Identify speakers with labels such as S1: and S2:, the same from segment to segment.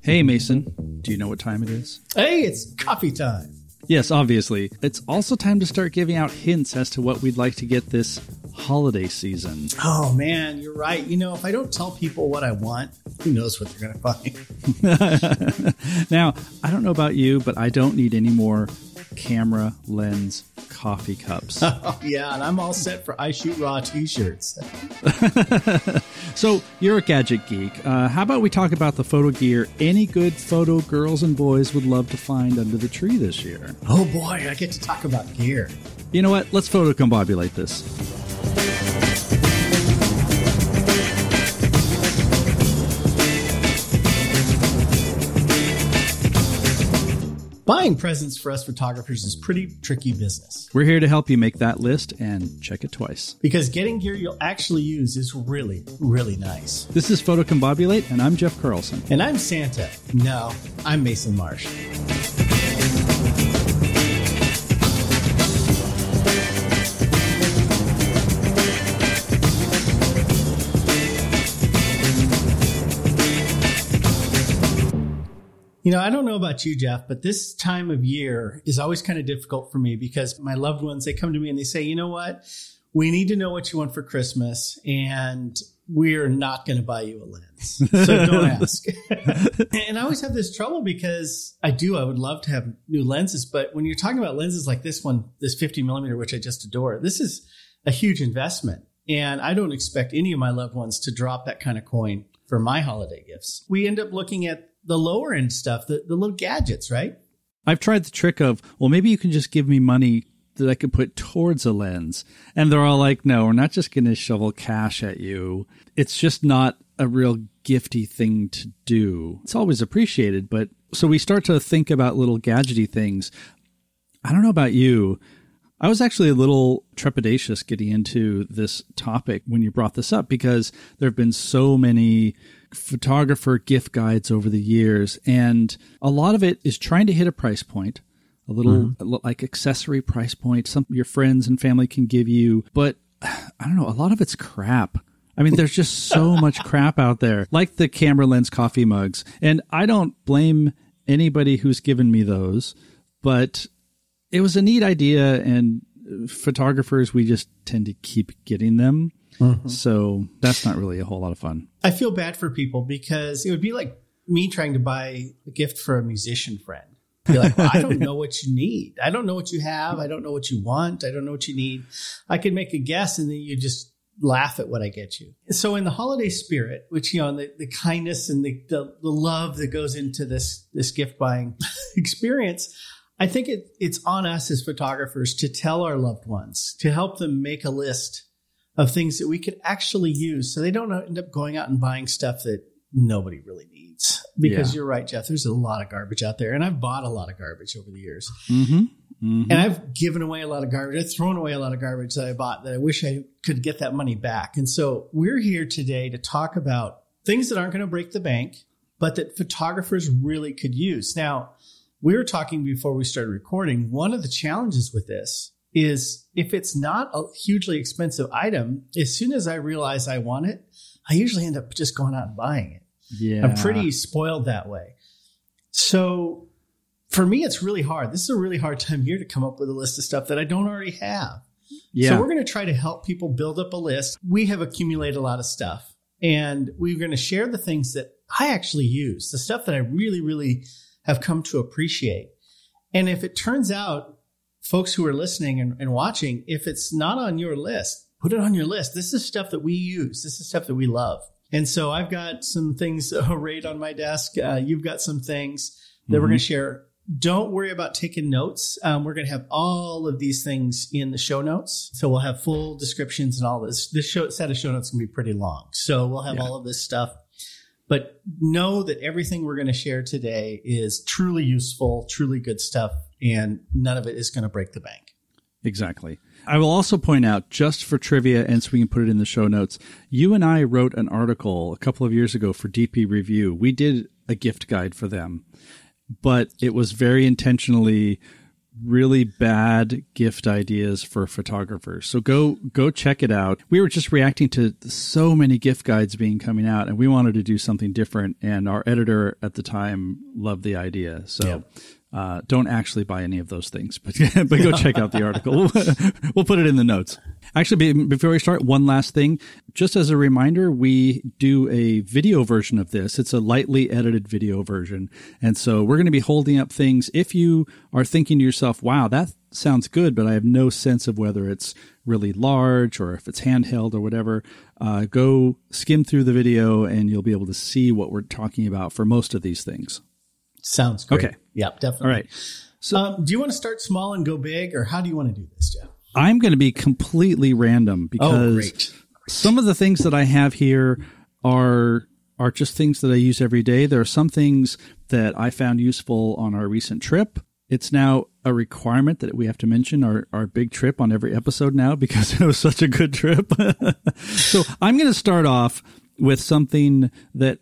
S1: Hey, Mason, do you know what time it is?
S2: Hey, it's coffee time.
S1: Yes, obviously. It's also time to start giving out hints as to what we'd like to get this holiday season.
S2: Oh, man, you're right. You know, if I don't tell people what I want, who knows what they're going to
S1: find. now, I don't know about you, but I don't need any more camera lens coffee cups.
S2: Yeah, and I'm all set for I Shoot Raw t shirts.
S1: so, you're a gadget geek. Uh, how about we talk about the photo gear any good photo girls and boys would love to find under the tree this year?
S2: Oh, boy, I get to talk about gear.
S1: You know what? Let's photocombobulate this.
S2: Buying presents for us photographers is pretty tricky business.
S1: We're here to help you make that list and check it twice.
S2: Because getting gear you'll actually use is really, really nice.
S1: This is Photocombobulate, and I'm Jeff Carlson.
S2: And I'm Santa. No, I'm Mason Marsh. You know, I don't know about you, Jeff, but this time of year is always kind of difficult for me because my loved ones, they come to me and they say, you know what? We need to know what you want for Christmas and we're not going to buy you a lens. So don't ask. and I always have this trouble because I do, I would love to have new lenses, but when you're talking about lenses like this one, this 50 millimeter, which I just adore, this is a huge investment. And I don't expect any of my loved ones to drop that kind of coin for my holiday gifts. We end up looking at the lower end stuff, the, the little gadgets, right?
S1: I've tried the trick of, well, maybe you can just give me money that I could put towards a lens. And they're all like, no, we're not just going to shovel cash at you. It's just not a real gifty thing to do. It's always appreciated, but so we start to think about little gadgety things. I don't know about you. I was actually a little trepidatious getting into this topic when you brought this up because there have been so many photographer gift guides over the years, and a lot of it is trying to hit a price point, a little mm-hmm. like accessory price point, some your friends and family can give you, but I don't know, a lot of it's crap. I mean, there's just so much crap out there, like the camera lens coffee mugs. And I don't blame anybody who's given me those, but it was a neat idea. And photographers, we just tend to keep getting them. Mm-hmm. So that's not really a whole lot of fun.
S2: I feel bad for people because it would be like me trying to buy a gift for a musician friend. Be like, well, I don't know what you need. I don't know what you have. I don't know what you want. I don't know what you need. I could make a guess and then you just laugh at what I get you. So in the holiday spirit, which, you know, the, the kindness and the, the, the love that goes into this, this gift buying experience, I think it, it's on us as photographers to tell our loved ones, to help them make a list of things that we could actually use so they don't end up going out and buying stuff that nobody really needs. Because yeah. you're right, Jeff, there's a lot of garbage out there. And I've bought a lot of garbage over the years. Mm-hmm. Mm-hmm. And I've given away a lot of garbage. I've thrown away a lot of garbage that I bought that I wish I could get that money back. And so we're here today to talk about things that aren't going to break the bank, but that photographers really could use. Now, we were talking before we started recording. One of the challenges with this is if it's not a hugely expensive item, as soon as I realize I want it, I usually end up just going out and buying it. Yeah. I'm pretty spoiled that way. So for me, it's really hard. This is a really hard time here to come up with a list of stuff that I don't already have. Yeah. So we're going to try to help people build up a list. We have accumulated a lot of stuff and we're going to share the things that I actually use, the stuff that I really, really have come to appreciate. And if it turns out folks who are listening and, and watching, if it's not on your list, put it on your list. This is stuff that we use. This is stuff that we love. And so I've got some things arrayed on my desk. Uh, you've got some things that mm-hmm. we're going to share. Don't worry about taking notes. Um, we're going to have all of these things in the show notes. So we'll have full descriptions and all this. This show, set of show notes can be pretty long. So we'll have yeah. all of this stuff. But know that everything we're going to share today is truly useful, truly good stuff and none of it is going to break the bank.
S1: Exactly. I will also point out, just for trivia, and so we can put it in the show notes, you and I wrote an article a couple of years ago for DP Review. We did a gift guide for them, but it was very intentionally really bad gift ideas for photographers. So go go check it out. We were just reacting to so many gift guides being coming out and we wanted to do something different and our editor at the time loved the idea. So
S2: Yep.
S1: Uh, don't actually buy any of those things, but but go check out the article. we'll put it in the notes. Actually, before we start, one last thing. Just as a reminder, we do a video version of this. It's a lightly edited video version, and so we're going to be holding up things. If you are thinking to yourself, "Wow, that sounds good," but I have no sense of whether it's really large or if it's handheld or whatever, uh, go skim through the video, and you'll be able to see what we're talking about for most of these things.
S2: Sounds great.
S1: Okay.
S2: Yep, definitely.
S1: All right.
S2: So, um, do you want to start small and go big, or how do you want to do this, Jeff?
S1: I'm going to be completely random
S2: Oh,
S1: because
S2: great.
S1: some of the things that I have here are are just things that I use every day. There are some things that I found useful on our recent trip. It's now a requirement that we have to mention our, our big trip on every episode now because it was such a good trip. so I'm going to start off with something that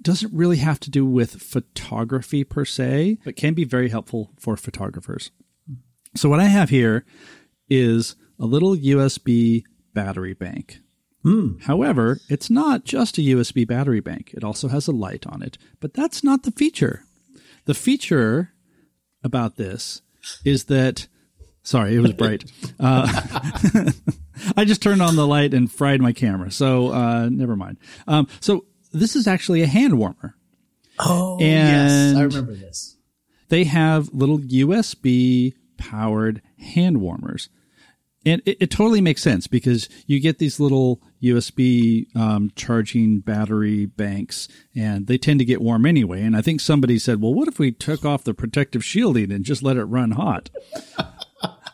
S1: doesn't really have to do with photography per se, but can be very helpful for photographers. So what I have here is a little USB battery bank. However, it's not just a USB battery bank. It also has a light on it, but that's not the feature. The feature about this is that, sorry, it was bright. Uh, I just turned on the light and fried my camera. So, uh, never mind. Um, so this is actually a hand warmer.
S2: Oh, yes, I remember this.
S1: They have little USB powered hand warmers. And it, it totally makes sense because you get these little USB um, charging battery banks, and they tend to get warm anyway. And I think somebody said, "Well, what if we took off the protective shielding and just let it run hot?"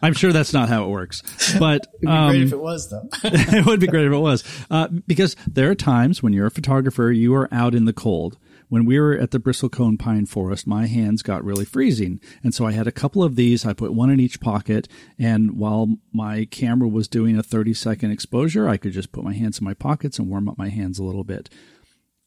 S1: I'm sure that's not how it works, but
S2: It'd be
S1: um,
S2: great if it was, though.
S1: it would be great if it was. Uh, because there are times when you're a photographer, you are out in the cold. When we were at the bristlecone pine forest, my hands got really freezing. And so I had a couple of these. I put one in each pocket. And while my camera was doing a 30 second exposure, I could just put my hands in my pockets and warm up my hands a little bit.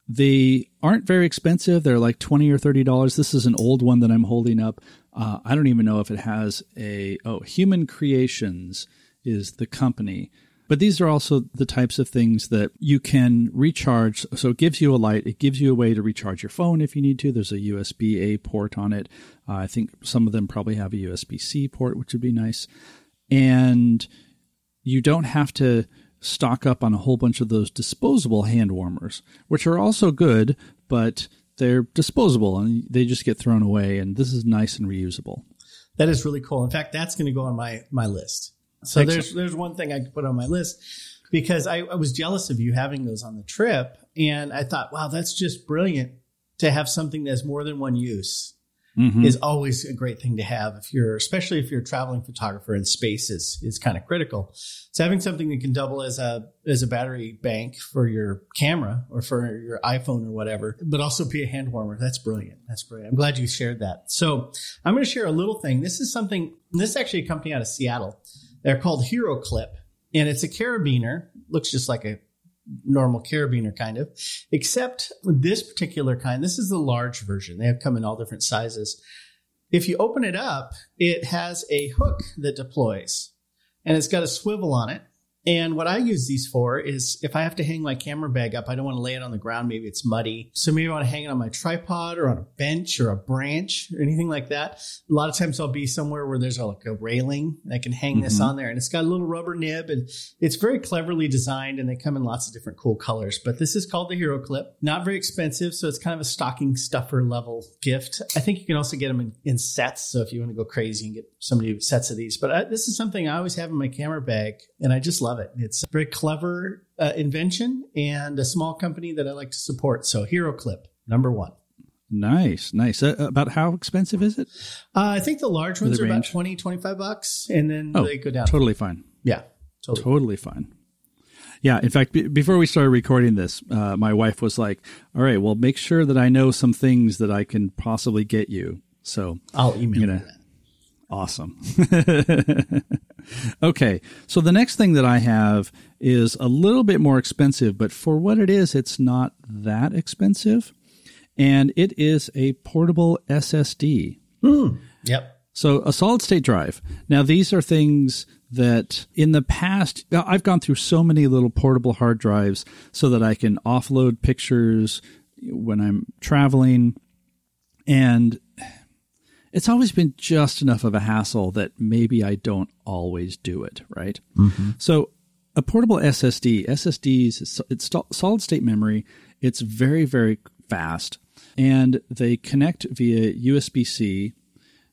S1: They aren't very expensive. They're like 20 or $30. This is an old one that I'm holding up. Uh, I don't even know if it has a, oh, Human Creations is the company. But these are also the types of things that you can recharge. So it gives you a light. It gives you a way to recharge your phone if you need to. There's a USB A port on it. Uh, I think some of them probably have a USB C port, which would be nice. And you don't have to stock up on a whole bunch of those disposable hand warmers, which are also good, but they're disposable and they just get thrown away. And this is nice and reusable.
S2: That is really cool. In fact, that's going to go on my my list. So
S1: Excellent.
S2: there's there's one thing I could put on my list because I, I was jealous of you having those on the trip, and I thought, wow, that's just brilliant to have something that's more than one use.
S1: Mhm.
S2: Is always a great thing to have if you're, especially if you're a traveling photographer and space is is kind of critical. So having something that can double as a as a battery bank for your camera or for your iPhone or whatever, but also be a hand warmer. That's brilliant. That's brilliant. I'm glad you shared that. So I'm going to share a little thing. This is something. This is actually a company out of Seattle. They're called Hero Clip, and it's a carabiner. Looks just like a normal carabiner kind of, except this particular kind. This is the large version. They have come in all different sizes. If you open it up, it has a hook that deploys, and it's got a swivel on it. And what I use these for is if I have to hang my camera bag up, I don't want to lay it on the ground. Maybe it's muddy. So maybe I want to hang it on my tripod or on a bench or a branch or anything like that. A lot of times I'll be somewhere where there's a, like a railing. I can hang this
S1: Mhm.
S2: on there and it's got a little rubber nib and it's very cleverly designed and they come in lots of different cool colors. But this is called the Hero Clip. Not very expensive. So it's kind of a stocking stuffer level gift. I think you can also get them in, in sets. So if you want to go crazy and get so many sets of these, but I, this is something I always have in my camera bag and I just love it. It's a very clever uh, invention and a small company that I like to support. So Hero Clip, number one.
S1: Nice, nice. Uh, about how expensive is it?
S2: Uh, I think the large ones
S1: the
S2: are about
S1: range?
S2: 20, 25 bucks and then
S1: Oh,
S2: they go down.
S1: Totally fine.
S2: Yeah, totally.
S1: Totally fine. Yeah. In fact, b- before we started recording this, uh, my wife was like, "All right, well, make sure that I know some things that I can possibly get you." So
S2: I'll email
S1: You know.
S2: that.
S1: awesome. okay. So the next thing that I have is a little bit more expensive, but for what it is, it's not that expensive, and it is a portable SSD. Hmm.
S2: Yep.
S1: So a solid state drive. Now these are things that in the past I've gone through so many little portable hard drives so that I can offload pictures when I'm traveling and it's always been just enough of a hassle that maybe I don't always do it, right? Mm-hmm. So a portable SSD, SSDs, it's solid state memory. It's very, very fast and they connect via USB C.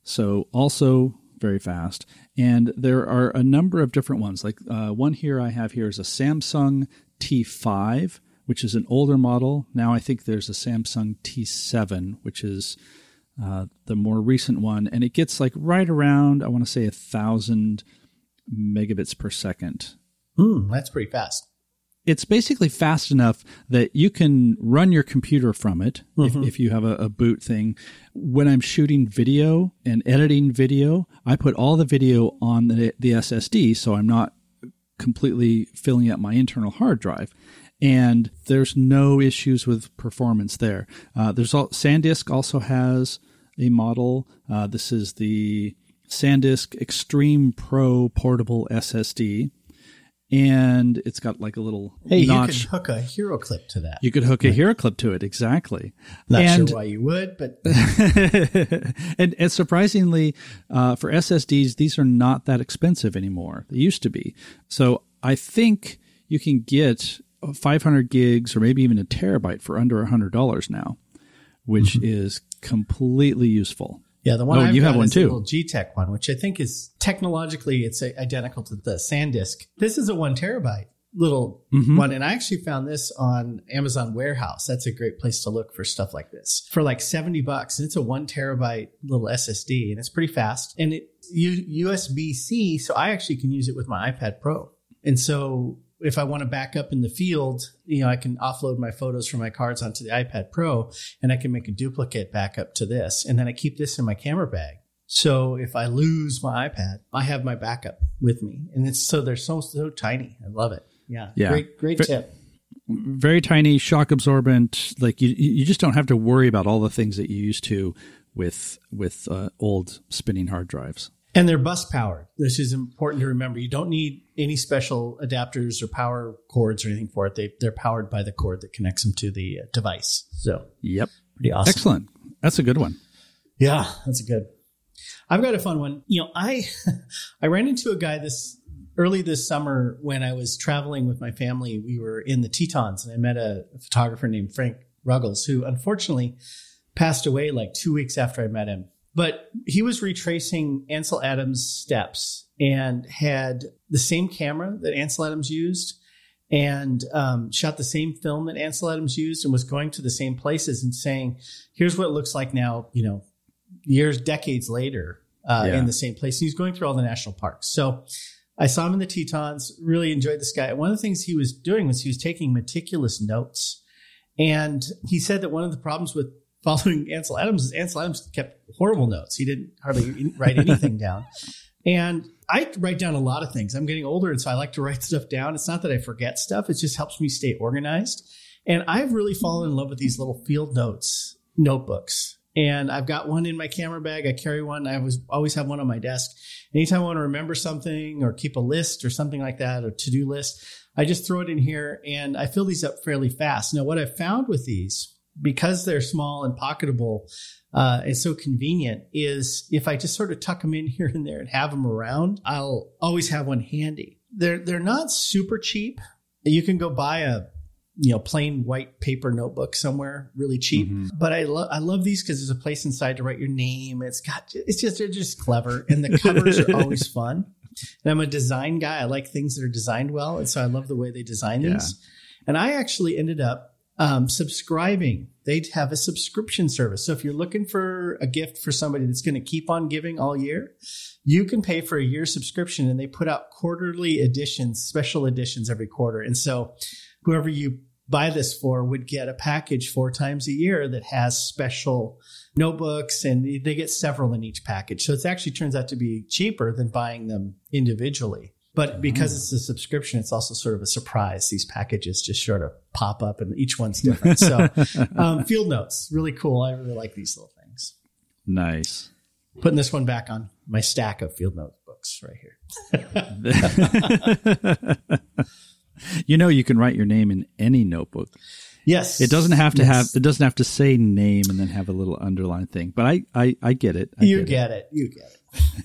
S1: So also very fast. And there are a number of different ones. Like uh, one here I have here is a Samsung T5, which is an older model. Now I think there's a Samsung T7, which is uh, the more recent one, and it gets like right around I want to say a thousand megabits per second.
S2: Mm, that's pretty fast.
S1: It's basically fast enough that you can run your computer from it mm-hmm. if, if, you have a, a boot thing. When I'm shooting video and editing video, I put all the video on the, the SSD, so I'm not completely filling up my internal hard drive and there's no issues with performance there. Uh, there's all, SanDisk also has a model. Uh, this is the SanDisk Extreme Pro Portable SSD, and it's got like a little
S2: hey,
S1: notch.
S2: you could hook a hero clip to that.
S1: You could hook right. a hero clip to it exactly.
S2: Not and, sure why you would, but
S1: and, and, surprisingly, uh, for SSDs, these are not that expensive anymore. They used to be. So I think you can get 500 gigs or maybe even a terabyte for under $100 now, which mm-hmm. is completely useful.
S2: Yeah, the one oh, I've you have one too. Little Geeetech one, which I think is technologically it's identical to the SanDisk. This is a one terabyte little mm-hmm. one, and I actually found this on Amazon Warehouse. That's a great place to look for stuff like this for like seventy bucks, and it's a one terabyte little SSD, and it's pretty fast, and it USB C, so I actually can use it with my iPad Pro, and so if I want to back up in the field, you know, I can offload my photos from my cards onto the iPad Pro and I can make a duplicate backup to this. And then I keep this in my camera bag. So if I lose my iPad, I have my backup with me. And it's so they're so, so tiny. I love it. Yeah. Yeah. Great, great tip.
S1: Very tiny, shock absorbent. Like you, you just don't have to worry about all the things that you used to with, with uh, old spinning hard drives.
S2: And they're bus powered. This is important to remember. You don't need any special adapters or power cords or anything for it. They, they're powered by the cord that connects them to the uh, device. So,
S1: yep.
S2: Pretty awesome.
S1: Excellent. That's a good one.
S2: Yeah, that's a good. I've got a fun one. You know, I I ran into a guy this early this summer when I was traveling with my family. We were in the Tetons and I met a, a photographer named Frank Ruggles who unfortunately passed away like 2 weeks after I met him. But he was retracing Ansel Adams' steps and had the same camera that Ansel Adams used and um, shot the same film that Ansel Adams used and was going to the same places and saying, here's what it looks like now, you know, years, decades later uh, yeah. in the same place. And he's going through all the national parks. So I saw him in the Tetons, really enjoyed this guy. One of the things he was doing was he was taking meticulous notes. And he said that one of the problems with following Ansel Adams Ansel Adams kept horrible notes. He didn't hardly write anything down. And I write down a lot of things. I'm getting older, and so I like to write stuff down. It's not that I forget stuff, it just helps me stay organized. And I've really fallen in love with these little field notes notebooks. And I've got one in my camera bag. I carry one. I was always have one on my desk. Anytime I want to remember something or keep a list or something like that, or to do list, I just throw it in here and I fill these up fairly fast. Now, what I've found with these because they're small and pocketable uh, and so convenient is if I just sort of tuck them in here and there and have them around, I'll always have one handy. They're they're not super cheap. You can go buy a you know plain white paper notebook somewhere really cheap, mm-hmm. but I love I love these because there's a place inside to write your name. It's got it's just they're just clever and the covers are always fun. And I'm a design guy. I like things that are designed well, and so I love the way they design yeah. these. And I actually ended up um, subscribing. They have a subscription service. So if you're looking for a gift for somebody that's going to keep on giving all year, you can pay for a year subscription and they put out quarterly editions, special editions every quarter. And so whoever you buy this for would get a package four times a year that has special notebooks and they get several in each package. So it actually turns out to be cheaper than buying them individually. But because it's a subscription, it's also sort of a surprise. These packages just sort of pop up and each one's different. So, um, field notes, really cool. I really like these little things.
S1: Nice.
S2: Putting this one back on my stack of field notebooks right here.
S1: you know, you can write your name in any notebook.
S2: Yes,
S1: It doesn't have to
S2: Yes.
S1: have it doesn't have to say name and then have a little underline thing. But I I, I get it. I
S2: You
S1: get it.
S2: get it. You get it.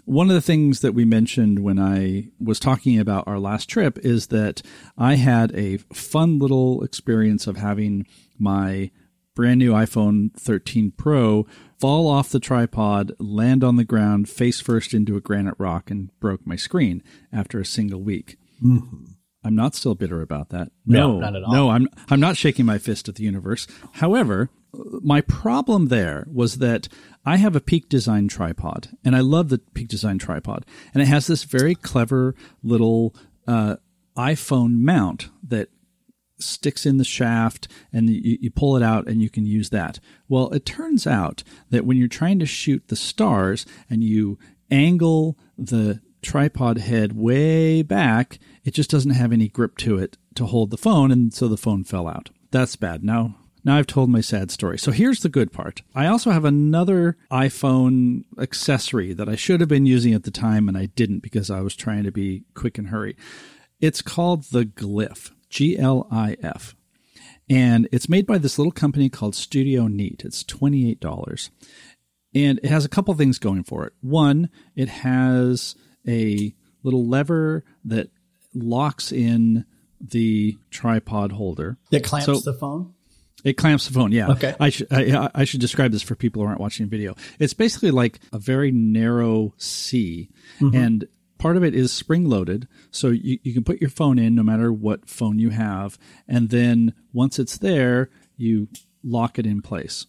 S1: One of the things that we mentioned when I was talking about our last trip is that I had a fun little experience of having my brand new iPhone 13 Pro fall off the tripod, land on the ground face first into a granite rock, and broke my screen after a single week. Mm-hmm. I'm not still bitter about that.
S2: No,
S1: No,
S2: not at all.
S1: No, I'm I'm not shaking my fist at the universe. However, my problem there was that I have a Peak Design tripod, and I love the Peak Design tripod, and it has this very clever little uh, iPhone mount that sticks in the shaft and you, you pull it out and you can use that. Well, it turns out that when you're trying to shoot the stars and you angle the tripod head way back, it just doesn't have any grip to it to hold the phone, and so the phone fell out. That's bad. Now, now I've told my sad story. So here's the good part. I also have another iPhone accessory that I should have been using at the time and I didn't because I was trying to be quick and hurry. It's called the Glif, G L I F. And it's made by this little company called Studio Neat. It's $28. And it has a couple things going for it. One, it has a little lever that locks in the tripod holder.
S2: That clamps
S1: So-
S2: the phone.
S1: It clamps the phone. Yeah.
S2: Okay.
S1: I should I, I should describe this for people who aren't watching video. It's basically like a very narrow C, mm-hmm. and part of it is spring loaded, so you, you can put your phone in no matter what phone you have, and then once it's there, you lock it in place.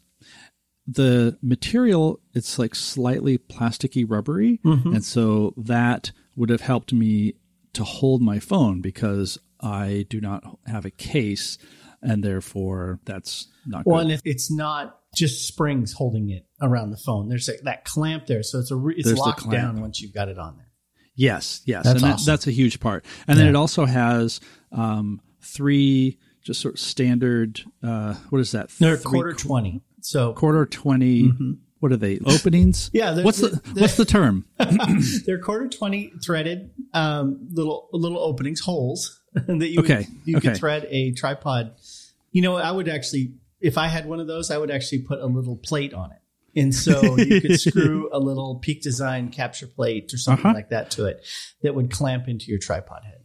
S1: The material it's like slightly plasticky rubbery, mm-hmm. and so that would have helped me to hold my phone because I do not have a case and therefore that's not
S2: Well,
S1: good.
S2: and it's not just springs holding it around the phone, there's a, that clamp there, so it's a re- it's
S1: There's
S2: locked down once you've got it on there.
S1: Yes, yes,
S2: That's
S1: and that, that's a huge part. And then it also has um, three just sort of standard. Uh, what is that?
S2: They're
S1: Three
S2: quarter twenty, so
S1: quarter 20 What are they? Openings?
S2: Yeah,
S1: What's the What's the term?
S2: they're quarter twenty threaded um, little little openings holes that you
S1: Okay,
S2: would, you could thread a tripod. You know, I would actually, if I had one of those, I would actually put a little plate on it. And so you could screw a little Peak Design capture plate or something
S1: Uh-huh.
S2: like that to it that would clamp into your tripod head.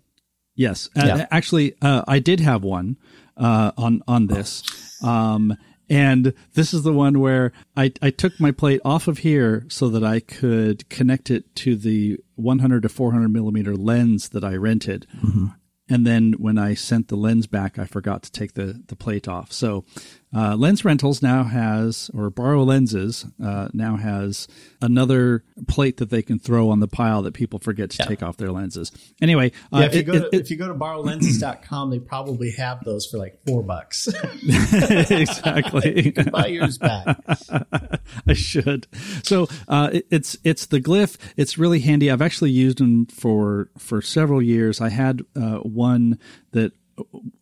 S1: Yes, uh,
S2: Yeah.
S1: actually, uh, I did have one uh, on on this, um, and this is the one where I, I took my plate off of here so that I could connect it to the 100 to 400 millimeter lens that I rented. And then when I sent the lens back, I forgot to take the, the plate off. So, uh, Lens Rentals now has, or Borrow Lenses uh, now has another plate that they can throw on the pile that people forget to take off their lenses. Anyway, uh,
S2: if you
S1: it-
S2: go
S1: it-
S2: to
S1: it-
S2: if you go to borrowlenses.com, they probably have those for like four bucks.
S1: exactly.
S2: Buy yours back.
S1: I should. So uh, it, it's it's the Glif. It's really handy. I've actually used them for for several years. I had uh, one that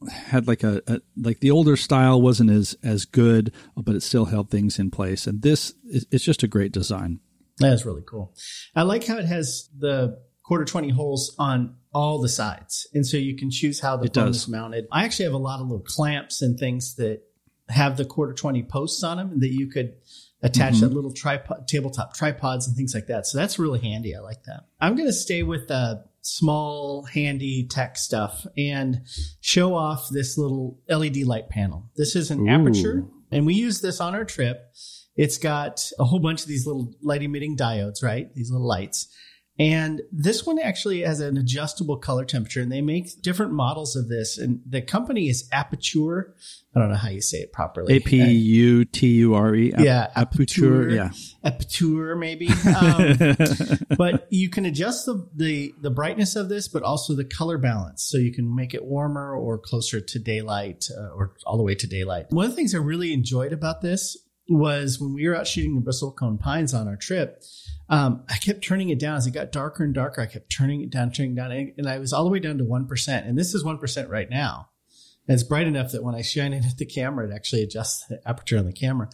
S1: had like a, a like the older style wasn't as as good, but it still held things in place. And this is it's just a great design.
S2: That is really cool. I like how it has the quarter 20 holes on all the sides. And so you can choose how the
S1: It
S2: is mounted. I actually have a lot of little clamps and things that have the quarter 20 posts on them that you could attach
S1: Mm-hmm.
S2: that little tripod, tabletop tripods and things like that. So that's really handy. I like that. I'm going to stay with the small, handy tech stuff and show off this little LED light panel. This is an
S1: Ooh.
S2: Aputure, and we use this on our trip. It's got a whole bunch of these little light emitting diodes, right? These little lights. And this one actually has an adjustable color temperature, and they make different models of this. And the company is Aputure. I don't know how you say it properly.
S1: A P U T U R E.
S2: Yeah, Aputure.
S1: Yeah.
S2: Aputure, maybe. Um, but you can adjust the, the the brightness of this, but also the color balance, so you can make it warmer or closer to daylight, uh, or all the way to daylight. One of the things I really enjoyed about this was when we were out shooting the Bristlecone Pines on our trip. Um, I kept turning it down as it got darker and darker. I kept turning it down, turning it down, and I was all the way down to one percent. And this is one percent right now. And it's bright enough that when I shine it at the camera, it actually adjusts the aperture on the camera.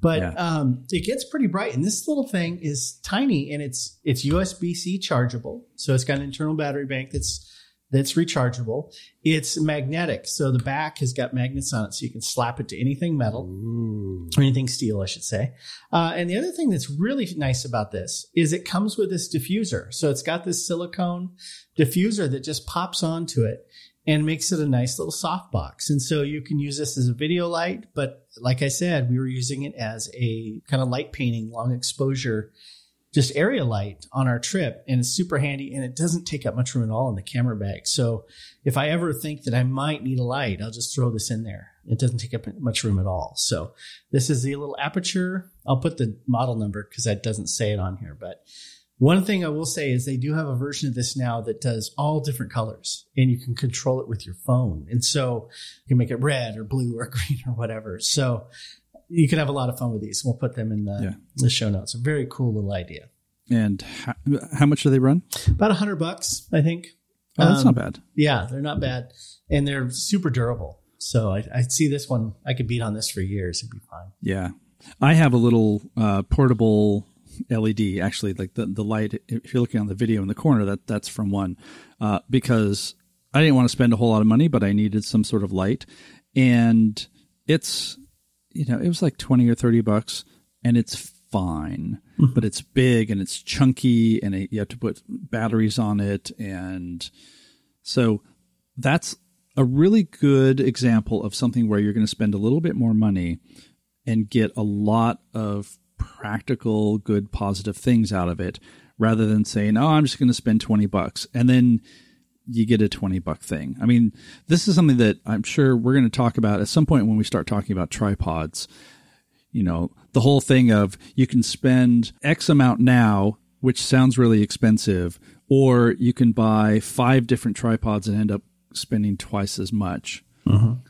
S2: But
S1: Yeah.
S2: um, it gets pretty bright. And this little thing is tiny and it's it's USB C chargeable. So it's got an internal battery bank that's that's rechargeable. It's magnetic. So the back has got magnets on it so you can slap it to anything metal or anything steel, I should say. Uh, and the other thing that's really nice about this is it comes with this diffuser. So it's got this silicone diffuser that just pops onto it and makes it a nice little softbox. And so you can use this as a video light, but like I said, we were using it as a kind of light painting, long exposure, just area light on our trip. And it's super handy and it doesn't take up much room at all in the camera bag. So if I ever think that I might need a light, I'll just throw this in there. It doesn't take up much room at all. So this is the little Aputure. I'll put the model number because that doesn't say it on here. But one thing I will say is they do have a version of this now that does all different colors and you can control it with your phone. And so you can make it red or blue or green or whatever. So you can have a lot of fun with these. We'll put them in the,
S1: Yeah.
S2: the show notes. A very cool little idea.
S1: And how, how much do they run?
S2: About a hundred bucks, I think.
S1: Oh, that's
S2: Um,
S1: not bad.
S2: Yeah, they're not bad, and they're super durable. So I, I see this one. I could beat on this for years. It'd be fine.
S1: Yeah. I have a little uh, portable LED, actually, like the, the light, if you're looking on the video in the corner, that that's from one, uh, because I didn't want to spend a whole lot of money, but I needed some sort of light. And it's, you know, it was like 20 or 30 bucks and it's fine, mm-hmm. but it's big and it's chunky and it, you have to put batteries on it. And so that's a really good example of something where you're going to spend a little bit more money and get a lot of practical, good, positive things out of it rather than saying, oh, I'm just going to spend 20 bucks. And then you get a 20 buck thing. I mean, this is something that I'm sure we're going to talk about at some point when we start talking about tripods. You know, the whole thing of you can spend X amount now, which sounds really expensive, or you can buy five different tripods and end up spending twice as much.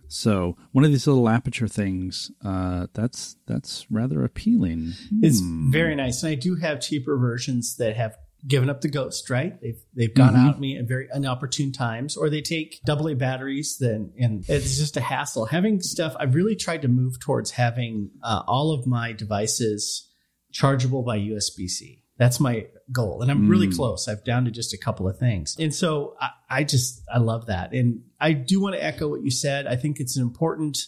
S1: So one of these little Aputure things, uh, that's that's rather appealing.
S2: It's very nice, and I do have cheaper versions that have given up the ghost. Right? They've they've gone out at me at very inopportune times, or they take double A batteries. Then and it's just a hassle having stuff. I've really tried to move towards having uh, all of my devices chargeable by USB C. That's my goal, and I'm really close. I've down to just a couple of things, and so I, I just I love that, and I do want to echo what you said. I think it's an important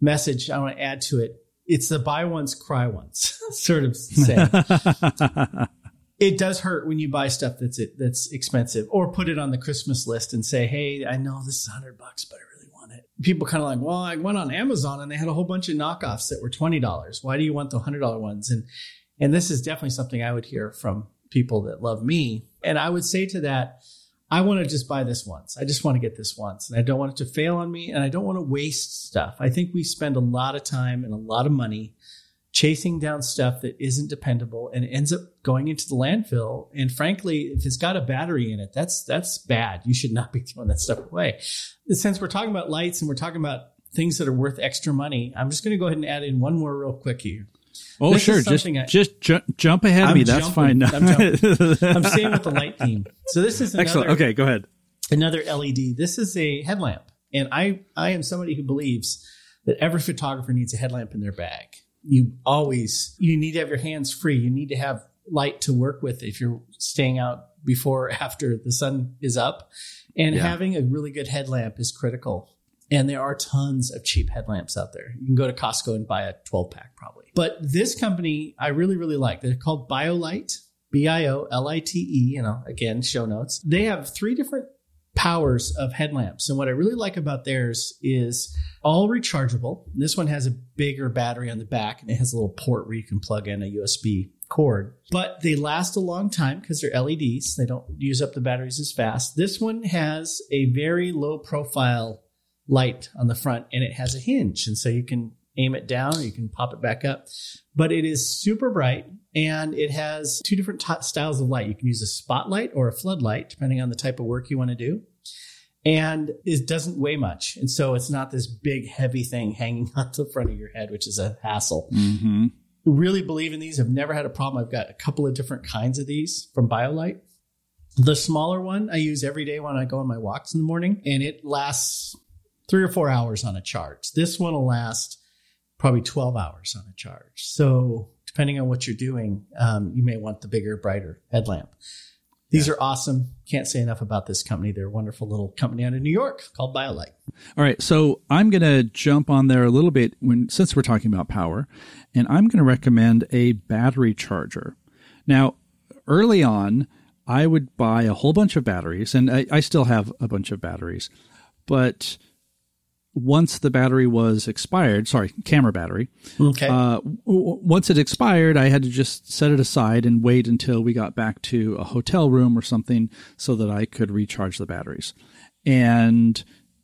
S2: message. I want to add to it. It's the buy once, cry once sort of saying. it does hurt when you buy stuff that's it that's expensive, or put it on the Christmas list and say, "Hey, I know this is hundred bucks, but I really want it." People kind of like, "Well, I went on Amazon and they had a whole bunch of knockoffs that were twenty dollars. Why do you want the hundred dollar ones?" And and this is definitely something I would hear from people that love me, and I would say to that. I want to just buy this once. I just want to get this once. And I don't want it to fail on me and I don't want to waste stuff. I think we spend a lot of time and a lot of money chasing down stuff that isn't dependable and ends up going into the landfill. And frankly, if it's got a battery in it, that's that's bad. You should not be throwing that stuff away. Since we're talking about lights and we're talking about things that are worth extra money, I'm just going to go ahead and add in one more real quick here.
S1: Oh,
S2: This
S1: sure. Just
S2: I-
S1: just ju- jump ahead of
S2: I'm
S1: me. That's
S2: jumping.
S1: fine.
S2: I'm I'm staying with the light theme. So this is another,
S1: Excellent. Okay, go ahead.
S2: another LED. This is a headlamp. And I, I am somebody who believes that every photographer needs a headlamp in their bag. You always, you need to have your hands free. You need to have light to work with if you're staying out before or after the sun is up. And
S1: Yeah.
S2: having a really good headlamp is critical. And there are tons of cheap headlamps out there. You can go to Costco and buy a 12 pack probably. But this company I really, really like. They're called BioLite, B I O L I T E, you know, again, show notes. They have three different powers of headlamps. And what I really like about theirs is all rechargeable. This one has a bigger battery on the back and it has a little port where you can plug in a USB cord. But they last a long time because they're LEDs. They don't use up the batteries as fast. This one has a very low profile light on the front and it has a hinge. And so you can aim it down or you can pop it back up. But it is super bright and it has two different t- styles of light. You can use a spotlight or a floodlight, depending on the type of work you want to do. And it doesn't weigh much. And so it's not this big, heavy thing hanging on the front of your head, which is a hassle.
S1: hmm
S2: Really believe in these. I've never had a problem. I've got a couple of different kinds of these from BioLite. The smaller one I use every day when I go on my walks in the morning, and it lasts three or four hours on a charge. This one will last probably 12 hours on a charge. So depending on what you're doing, um, you may want the bigger, brighter headlamp. These yeah. are awesome. Can't say enough about this company. They're a wonderful little company out of New York called BioLite.
S1: All right, so I'm going to jump on there a little bit when since we're talking about power, and I'm going to recommend a battery charger. Now, early on, I would buy a whole bunch of batteries, and I, I still have a bunch of batteries, but once the battery was expired, sorry, camera battery.
S2: Okay. Uh,
S1: w- once it expired, I had to just set it aside and wait until we got back to a hotel room or something so that I could recharge the batteries. And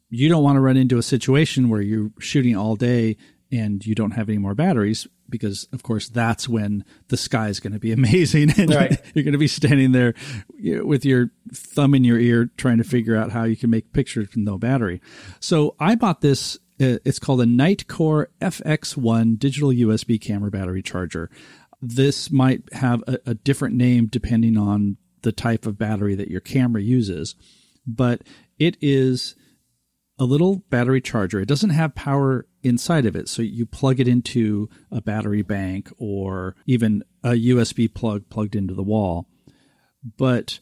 S1: you don't want to run into a situation where you're shooting all day and you don't have any more batteries because of course that's when the sky is going to be amazing and right. you're going to be standing there with your thumb in your ear trying to figure out how you can make pictures with no battery. So I bought this uh, it's called a Nitecore FX1 digital USB camera battery charger. This might have a, a different name depending on the type of battery that your camera uses, but it is a little battery charger. It doesn't have power inside of it. So you plug it into a battery bank or even a USB plug plugged into the wall. But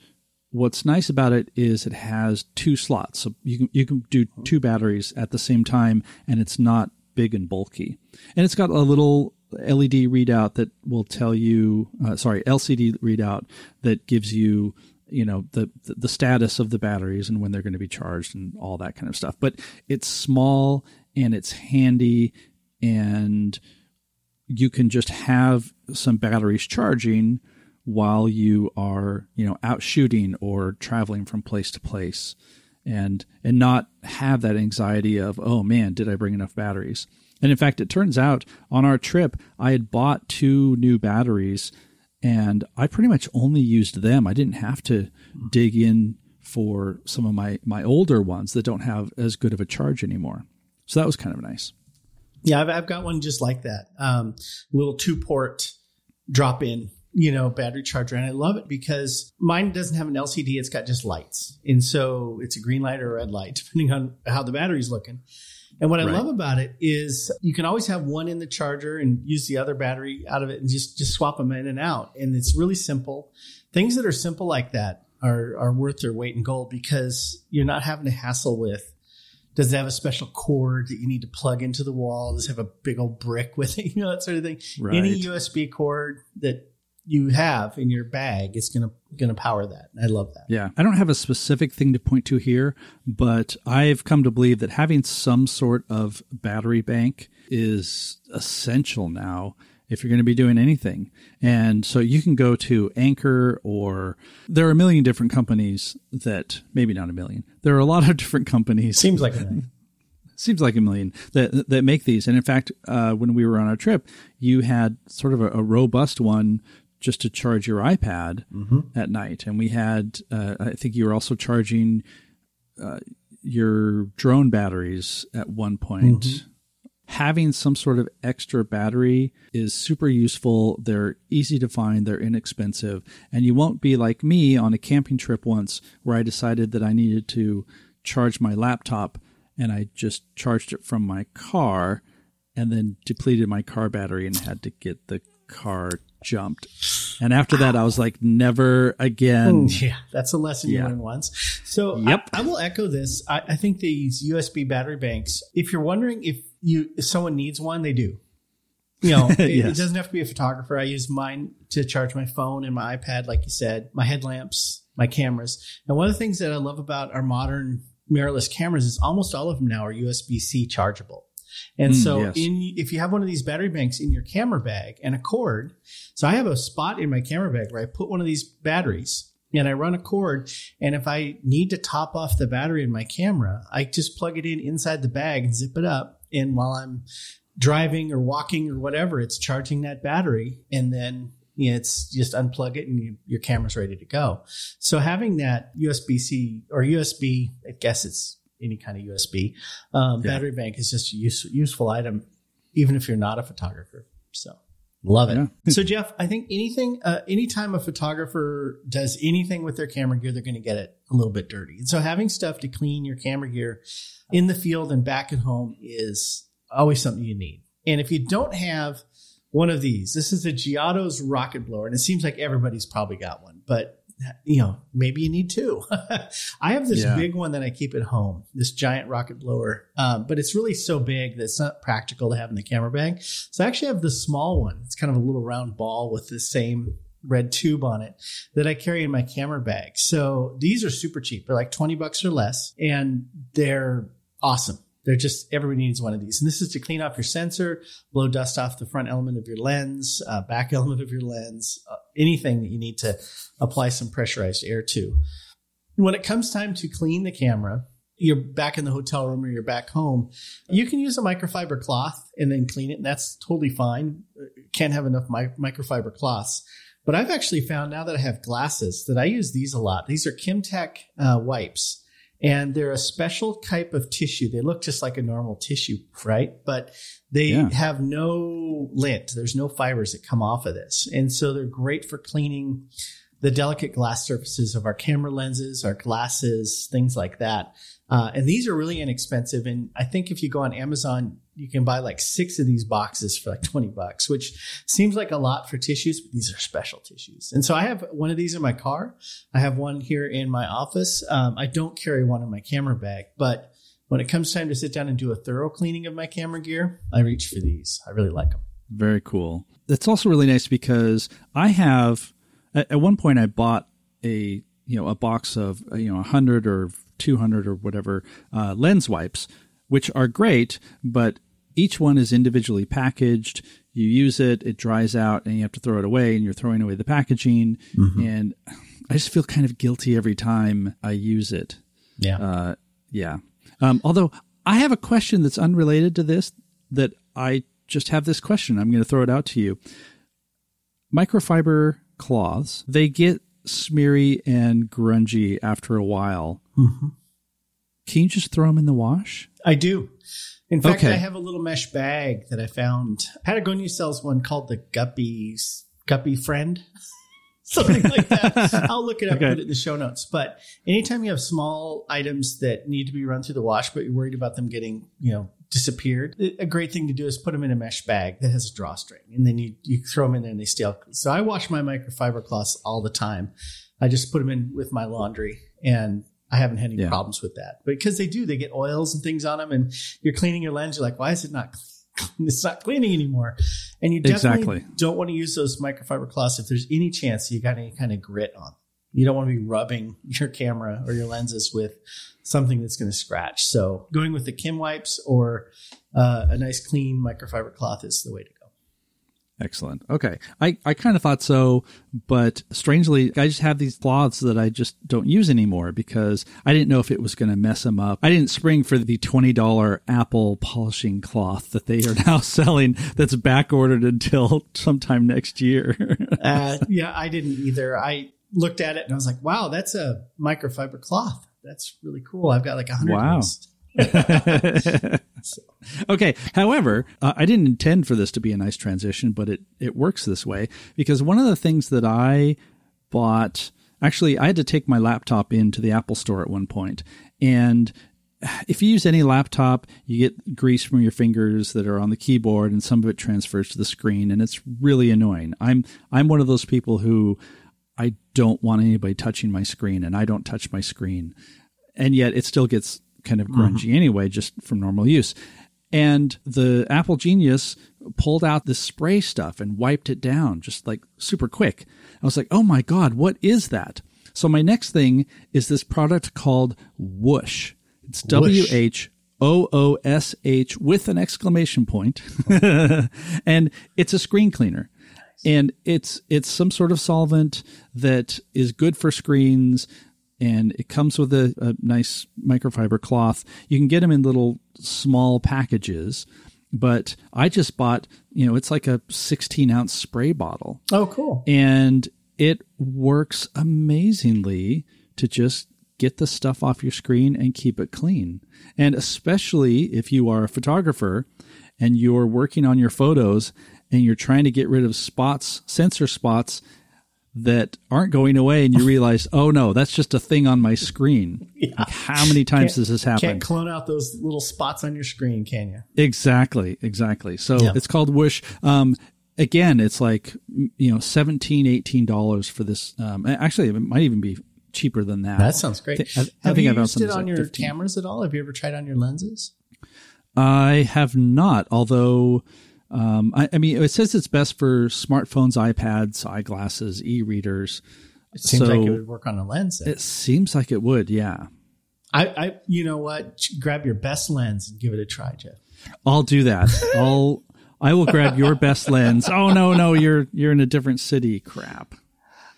S1: what's nice about it is it has two slots. So you can you can do two batteries at the same time and it's not big and bulky. And it's got a little LED readout that will tell you uh, sorry, LCD readout that gives you you know the the status of the batteries and when they're going to be charged and all that kind of stuff. But it's small and it's handy and you can just have some batteries charging while you are you know out shooting or traveling from place to place and and not have that anxiety of oh man did i bring enough batteries and in fact it turns out on our trip i had bought two new batteries and I pretty much only used them. I didn't have to dig in for some of my my older ones that don't have as good of a charge anymore. So that was kind of nice.
S2: Yeah, I've, I've got one just like that. Um, little two port drop in, you know, battery charger, and I love it because mine doesn't have an LCD; it's got just lights, and so it's a green light or a red light depending on how the battery's looking. And what I right. love about it is you can always have one in the charger and use the other battery out of it and just just swap them in and out. And it's really simple. Things that are simple like that are are worth their weight in gold because you're not having to hassle with does it have a special cord that you need to plug into the wall? Does it have a big old brick with it? You know, that sort of thing. Right. Any USB cord that you have in your bag is going to going to power that. I love that.
S1: Yeah. I don't have a specific thing to point to here, but I've come to believe that having some sort of battery bank is essential now if you're going to be doing anything. And so you can go to Anker or there are a million different companies that maybe not a million. There are a lot of different companies.
S2: Seems like a million.
S1: Seems like a million that that make these, and in fact, uh, when we were on our trip, you had sort of a, a robust one just to charge your iPad mm-hmm. at night. And we had, uh, I think you were also charging uh, your drone batteries at one point. Mm-hmm. Having some sort of extra battery is super useful. They're easy to find, they're inexpensive, and you won't be like me on a camping trip once where I decided that I needed to charge my laptop and I just charged it from my car and then depleted my car battery and had to get the car jumped. And after that, I was like, never again.
S2: Ooh, yeah, that's a lesson yeah. you learn once. So yep. I, I will echo this. I, I, think these USB battery banks, if you're wondering if you if someone needs one, they do. You know, it, it doesn't have to be a photographer. I use mine to charge my phone and my iPad, like you said, my headlamps, my cameras. And one of the things that I love about our modern mirrorless cameras is almost all of them now are USB C chargeable. And mm, so yes. in, if you have one of these battery banks in your camera bag and a cord, so I have a spot in my camera bag where I put one of these batteries and I run a cord. And if I need to top off the battery in my camera, I just plug it in inside the bag and zip it up. And while I'm driving or walking or whatever, it's charging that battery. And then you know, it's just unplug it and you, your camera's ready to go. So having that USB C or USB, I guess it's any kind of USB. Um, yeah. Battery bank is just a use, useful item, even if you're not a photographer. So. Love it. Yeah. so, Jeff, I think anything, uh, anytime a photographer does anything with their camera gear, they're going to get it a little bit dirty. And so, having stuff to clean your camera gear in the field and back at home is always something you need. And if you don't have one of these, this is a Giottos rocket blower, and it seems like everybody's probably got one, but you know, maybe you need two. I have this yeah. big one that I keep at home, this giant rocket blower, um, but it's really so big that it's not practical to have in the camera bag. So I actually have the small one. It's kind of a little round ball with the same red tube on it that I carry in my camera bag. So these are super cheap. They're like 20 bucks or less and they're awesome. They're just everybody needs one of these, and this is to clean off your sensor, blow dust off the front element of your lens, uh, back element of your lens, uh, anything that you need to apply some pressurized air to. When it comes time to clean the camera, you're back in the hotel room or you're back home, you can use a microfiber cloth and then clean it. And that's totally fine. Can't have enough mi- microfiber cloths. But I've actually found now that I have glasses that I use these a lot. These are Kimtech uh, wipes and they're a special type of tissue. They look just like a normal tissue, right? But they yeah. have no lint. There's no fibers that come off of this. And so they're great for cleaning the delicate glass surfaces of our camera lenses, our glasses, things like that. Uh, and these are really inexpensive. And I think if you go on Amazon, you can buy like six of these boxes for like 20 bucks, which seems like a lot for tissues, but these are special tissues. And so I have one of these in my car. I have one here in my office. Um, I don't carry one in my camera bag, but when it comes time to sit down and do a thorough cleaning of my camera gear, I reach for these. I really like them.
S1: Very cool. That's also really nice because I have, at, one point, I bought a you know a box of you know 100 or 200 or whatever uh, lens wipes which are great but each one is individually packaged. You use it, it dries out, and you have to throw it away, and you're throwing away the packaging. Mm-hmm. And I just feel kind of guilty every time I use it.
S2: Yeah. Uh,
S1: yeah. Um, although I have a question that's unrelated to this that I just have this question. I'm going to throw it out to you. Microfiber cloths, they get smeary and grungy after a while. Mm-hmm. Can you just throw them in the wash?
S2: I do. In fact, okay. I have a little mesh bag that I found. Patagonia sells one called the Guppy Guppy Friend. Something like that. I'll look it up, okay. put it in the show notes. But anytime you have small items that need to be run through the wash, but you're worried about them getting, you know, disappeared, a great thing to do is put them in a mesh bag that has a drawstring, and then you you throw them in there and they stay. So I wash my microfiber cloths all the time. I just put them in with my laundry, and I haven't had any yeah. problems with that. But because they do, they get oils and things on them, and you're cleaning your lens. You're like, why is it not? It's not cleaning anymore, and you definitely exactly. don't want to use those microfiber cloths if there's any chance you got any kind of grit on. You don't want to be rubbing your camera or your lenses with something that's going to scratch. So going with the Kim wipes or uh, a nice clean microfiber cloth is the way to go.
S1: Excellent. Okay. I, I kind of thought so, but strangely, I just have these cloths that I just don't use anymore because I didn't know if it was going to mess them up. I didn't spring for the $20 Apple polishing cloth that they are now selling that's back ordered until sometime next year.
S2: uh, yeah, I didn't either. I looked at it and I was like, wow, that's a microfiber cloth. That's really cool. I've got like a hundred. Wow.
S1: Okay. However, uh, I didn't intend for this to be a nice transition, but it, it works this way because one of the things that I bought, actually, I had to take my laptop into the Apple store at one point, and if you use any laptop, you get grease from your fingers that are on the keyboard, and some of it transfers to the screen, and it's really annoying. I'm I'm one of those people who I don't want anybody touching my screen, and I don't touch my screen, and yet it still gets kind of grungy mm-hmm. anyway, just from normal use. And the Apple Genius pulled out this spray stuff and wiped it down just like super quick. I was like, oh my God, what is that? So my next thing is this product called Whoosh. It's W H O O S H with an exclamation point. and it's a screen cleaner. And it's it's some sort of solvent that is good for screens and it comes with a, a nice microfiber cloth. You can get them in little small packages, but I just bought, you know, it's like a 16 ounce spray bottle.
S2: Oh, cool.
S1: And it works amazingly to just get the stuff off your screen and keep it clean. And especially if you are a photographer and you're working on your photos and you're trying to get rid of spots, sensor spots that aren't going away, and you realize, oh no, that's just a thing on my screen.
S2: Yeah.
S1: Like, how many times does this happen?
S2: Can't clone out those little spots on your screen, can you?
S1: Exactly, exactly. So
S2: Yeah.
S1: it's called Whoosh. Um, again, it's like you know, 17 18 dollars for this. Um, actually, it might even be cheaper than that.
S2: That sounds great.
S1: I- I
S2: Have
S1: think
S2: you
S1: I've
S2: used
S1: found
S2: it on
S1: that's
S2: your
S1: 15.
S2: cameras at all? Have you ever tried on your lenses?
S1: I have not, although. Um, I, I mean, it says it's best for smartphones, iPads, eyeglasses, e-readers.
S2: It seems
S1: So-
S2: like it would work on a lens. then.
S1: It seems like it would, yeah.
S2: I, I, you know what? Grab your best lens and give it a try, Jeff.
S1: I'll do that. I'll I will grab your best lens. Oh no, no, you're you're in a different city. Crap.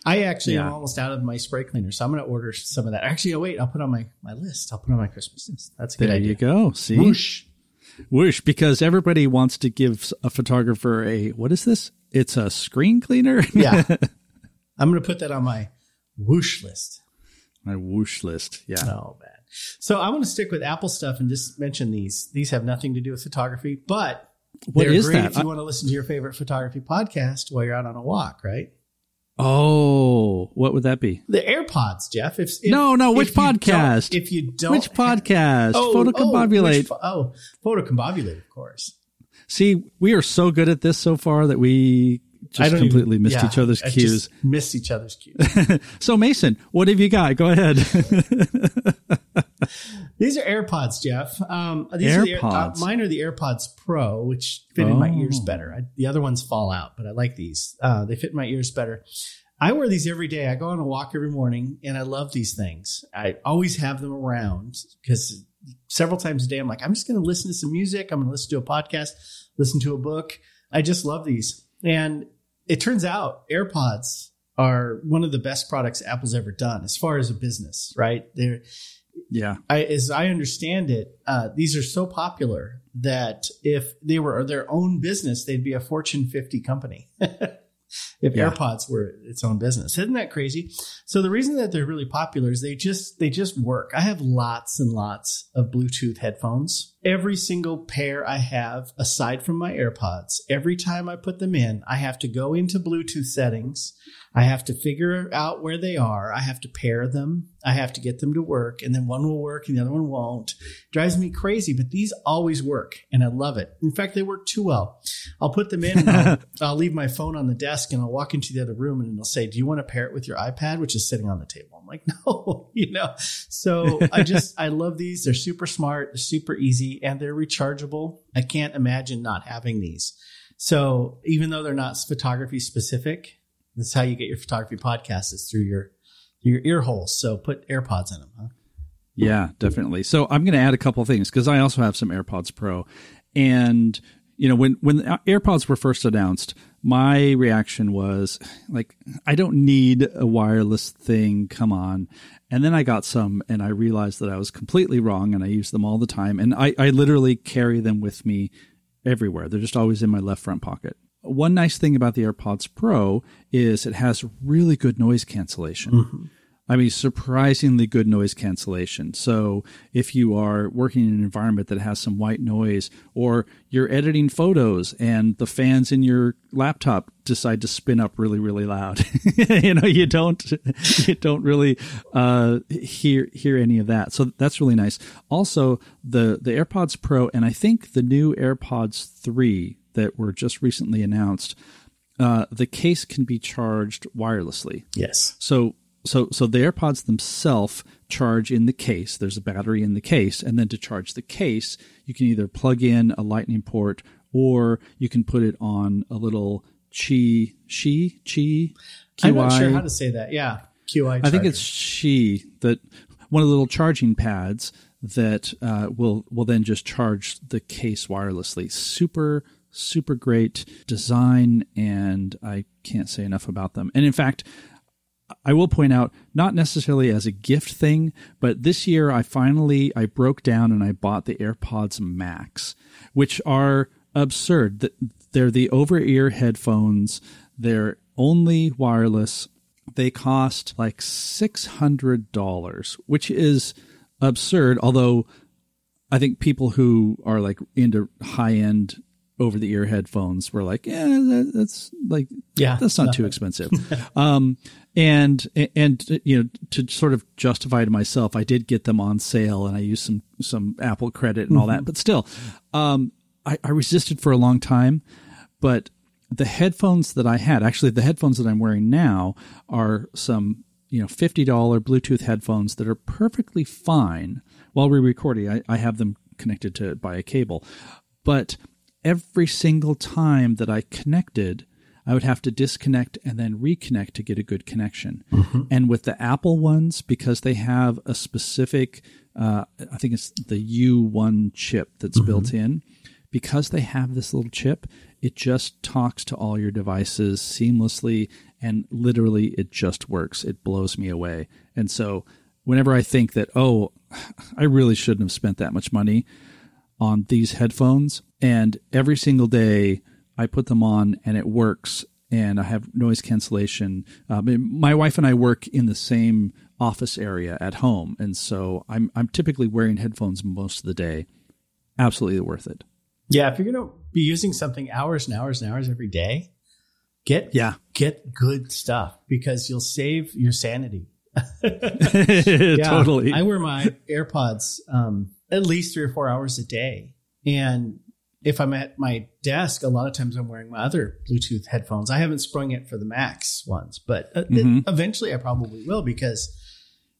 S2: I actually am almost out of my spray cleaner, so I'm going to order some of that. Actually, oh wait, I'll put on my my list. I'll put on my Christmas list. That's a good
S1: There
S2: idea.
S1: you go. See,
S2: Whoosh.
S1: Whoosh, because everybody wants to give a photographer a what is this? It's a screen cleaner.
S2: Yeah, I'm going to put that on my whoosh list.
S1: My whoosh list. Yeah.
S2: Oh man. So I want to stick with Apple stuff and just mention these. These have nothing to do with photography, but
S1: What
S2: they're great
S1: that?
S2: if you
S1: I-
S2: want to listen to your favorite photography podcast while you're out on a walk, right?
S1: Oh, what would that be?
S2: The AirPods, Jeff. If, if
S1: No, no, which
S2: if you
S1: podcast?
S2: If you don't,
S1: Which podcast?
S2: Oh,
S1: Photocombobulate.
S2: Oh, which oh, photocombobulate, of course.
S1: See, we are so good at this so far that we just completely missed
S2: yeah,
S1: each other's
S2: I
S1: cues.
S2: just missed each other's cues.
S1: so Mason, what have you got? Go ahead.
S2: These are AirPods, Jeff. Um, these Are the Air- uh,
S1: AirPods.
S2: mine are the AirPods Pro, which fit in my ears
S1: Oh.
S2: better. I, the other ones fall out, but I like these. Uh, they fit in my ears better. I wear these every day. I go on a walk every morning, and I love these things. I always have them around because several times a day I'm like, I'm just going to listen to some music. I'm going to listen to a podcast, listen to a book. I just love these, and it turns out AirPods are one of the best products Apple's ever done as far as a business. Right? They're
S1: yeah.
S2: I, as I understand it, uh, these are so popular that if they were their own business, they'd be a Fortune 50 company. if
S1: Yeah.
S2: AirPods were its own business, isn't that crazy? So the reason that they're really popular is they just they just work. I have lots and lots of Bluetooth headphones. Every single pair I have, aside from my AirPods, every time I put them in, I have to go into Bluetooth settings. I have to figure out where they are. I have to pair them. I have to get them to work, and then one will work and the other one won't. Drives me crazy, but these always work, and I love it. In fact, they work too well. I'll put them in, and I'll, I'll leave my phone on the desk, and I'll walk into the other room, and it'll say, "Do you want to pair it with your iPad, which is sitting on the table?" I'm like, "No," you know. So I just I love these. They're super smart, super easy, and they're rechargeable. I can't imagine not having these. So even though they're not photography specific, that's how you get your photography podcast is through your your ear holes. So put AirPods in them. Huh?
S1: Yeah, definitely. So I'm going to add a couple things because I also have some AirPods Pro, and you know when when the uh, AirPods were first announced, my reaction was like, I don't need a wireless thing. Come on. And then I got some, and I realized that I was completely wrong, and I use them all the time, and I, I literally carry them with me everywhere. They're just always in my left front pocket. One nice thing about the AirPods Pro is it has really good noise cancellation. Mm-hmm. I mean, surprisingly good noise cancellation. So if you are working in an environment that has some white noise, or you're editing photos and the fans in your laptop decide to spin up really, really loud, you know, you don't, you don't really uh, hear hear any of that. So that's really nice. Also, the the AirPods Pro and I think the new AirPods three that were just recently announced, uh, the case can be charged wirelessly.
S2: Yes.
S1: So so so the AirPods themselves charge in the case. There's a battery in the case, and then to charge the case, you can either plug in a Lightning port or you can put it on a little Qi Qi Qi.
S2: I'm not sure how to say that. Yeah. QI.
S1: I think it's Qi that one of the little charging pads that uh, will will then just charge the case wirelessly. Super super great design, and I can't say enough about them. And in fact. I will point out, not necessarily as a gift thing, but this year I finally I broke down and I bought the AirPods Max, which are absurd. They're the over-ear headphones. They're only wireless. They cost like six hundred dollars, which is absurd. Although I think people who are like into high-end over the ear headphones were like, yeah, that, that's like,
S2: Yeah,
S1: that's not
S2: nothing.
S1: too expensive. um, and, and, you know, to sort of justify to myself, I did get them on sale and I used some, some Apple credit and all that, but still, um, I, I resisted for a long time, but the headphones that I had, actually the headphones that I'm wearing now are some, you know, $50 Bluetooth headphones that are perfectly fine while we're recording. I, I have them connected to by a cable, but every single time that I connected, I would have to disconnect and then reconnect to get a good connection. And with the Apple ones, because they have a specific, uh, I think it's the U1 chip that's built in, because they have this little chip, it just talks to all your devices seamlessly and literally it just works. It blows me away. And so whenever I think that, oh, I really shouldn't have spent that much money on these headphones, and every single day I put them on and it works, and I have noise cancellation. Um, my wife and I work in the same office area at home, and so I'm I'm typically wearing headphones most of the day. Absolutely worth it.
S2: Yeah, if you're going to be using something hours and hours and hours every day, get
S1: Yeah,
S2: get good stuff because you'll save your sanity. Yeah,
S1: totally.
S2: I wear my AirPods um, at least three or four hours a day. And if I'm at my desk, a lot of times I'm wearing my other Bluetooth headphones. I haven't sprung it for the Max ones, but uh,
S1: Mhm.
S2: eventually I probably will because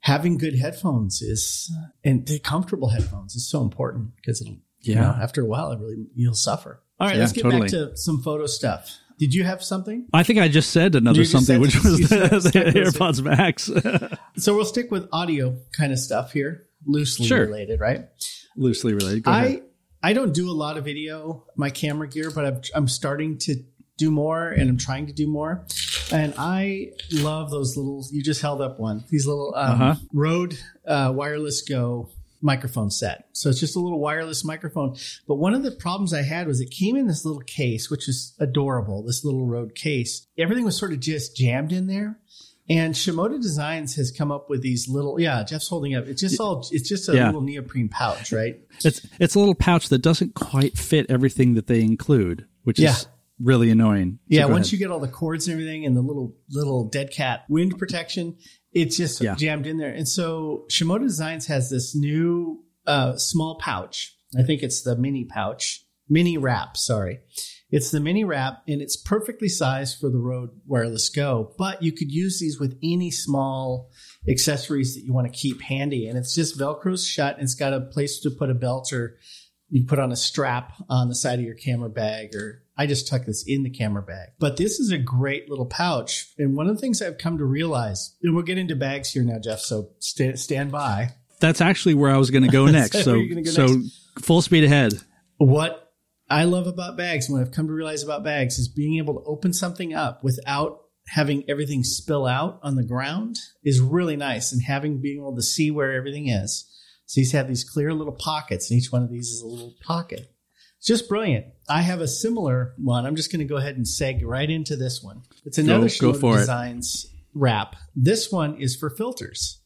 S2: having good headphones is, and the comfortable headphones is so important because it'll, you know,
S1: Yeah.
S2: after a while, it really, you'll suffer. All right,
S1: Yeah,
S2: let's get
S1: totally.
S2: back to some photo stuff. Did you have something?
S1: I think I just said another
S2: just
S1: something,
S2: said-
S1: which was the, the AirPods Max.
S2: So we'll stick with audio kind of stuff here, loosely
S1: Sure.
S2: related, right?
S1: Loosely related. Go ahead.
S2: I I don't do a lot of video, my camera gear, but I'm I'm starting to do more, and I'm trying to do more. And I love those little. You just held up one. These little um,
S1: Uh-huh.
S2: Rode uh, Wireless Go microphone set. So it's just a little wireless microphone. But one of the problems I had was it came in this little case, which is adorable. This little Rode case. Everything was sort of just jammed in there. And Shimoda Designs has come up with these little, yeah, Jeff's holding up. It's just all, it's just a
S1: Yeah.
S2: little neoprene pouch, right?
S1: It's it's a little pouch that doesn't quite fit everything that they include, which
S2: Yeah.
S1: is really annoying. So
S2: Yeah, once
S1: ahead.
S2: you get all the cords and everything and the little little dead cat wind protection, it's just
S1: Yeah.
S2: jammed in there. And so Shimoda Designs has this new uh, small pouch. I think it's the mini pouch, mini wrap. Sorry, it's the mini wrap, and it's perfectly sized for the Rode Wireless Go. But you could use these with any small accessories that you want to keep handy, and it's just Velcro's shut. And it's got a place to put a belt or you put on a strap on the side of your camera bag or I just tuck this in the camera bag. But this is a great little pouch. And one of the things I've come to realize, and we'll get into bags here now, Jeff, so sta stand by.
S1: That's actually where I was going to go next. so
S2: go
S1: so full speed ahead.
S2: What I love about bags, and what I've come to realize about bags, is being able to open something up without having everything spill out on the ground is really nice. And having being able to see where everything is. So these have these clear little pockets, and each one of these is a little pocket. It's just brilliant. I have a similar one. I'm just going to go ahead and seg right into this one. It's another
S1: Go- go for it.
S2: Designs wrap. This one is for filters.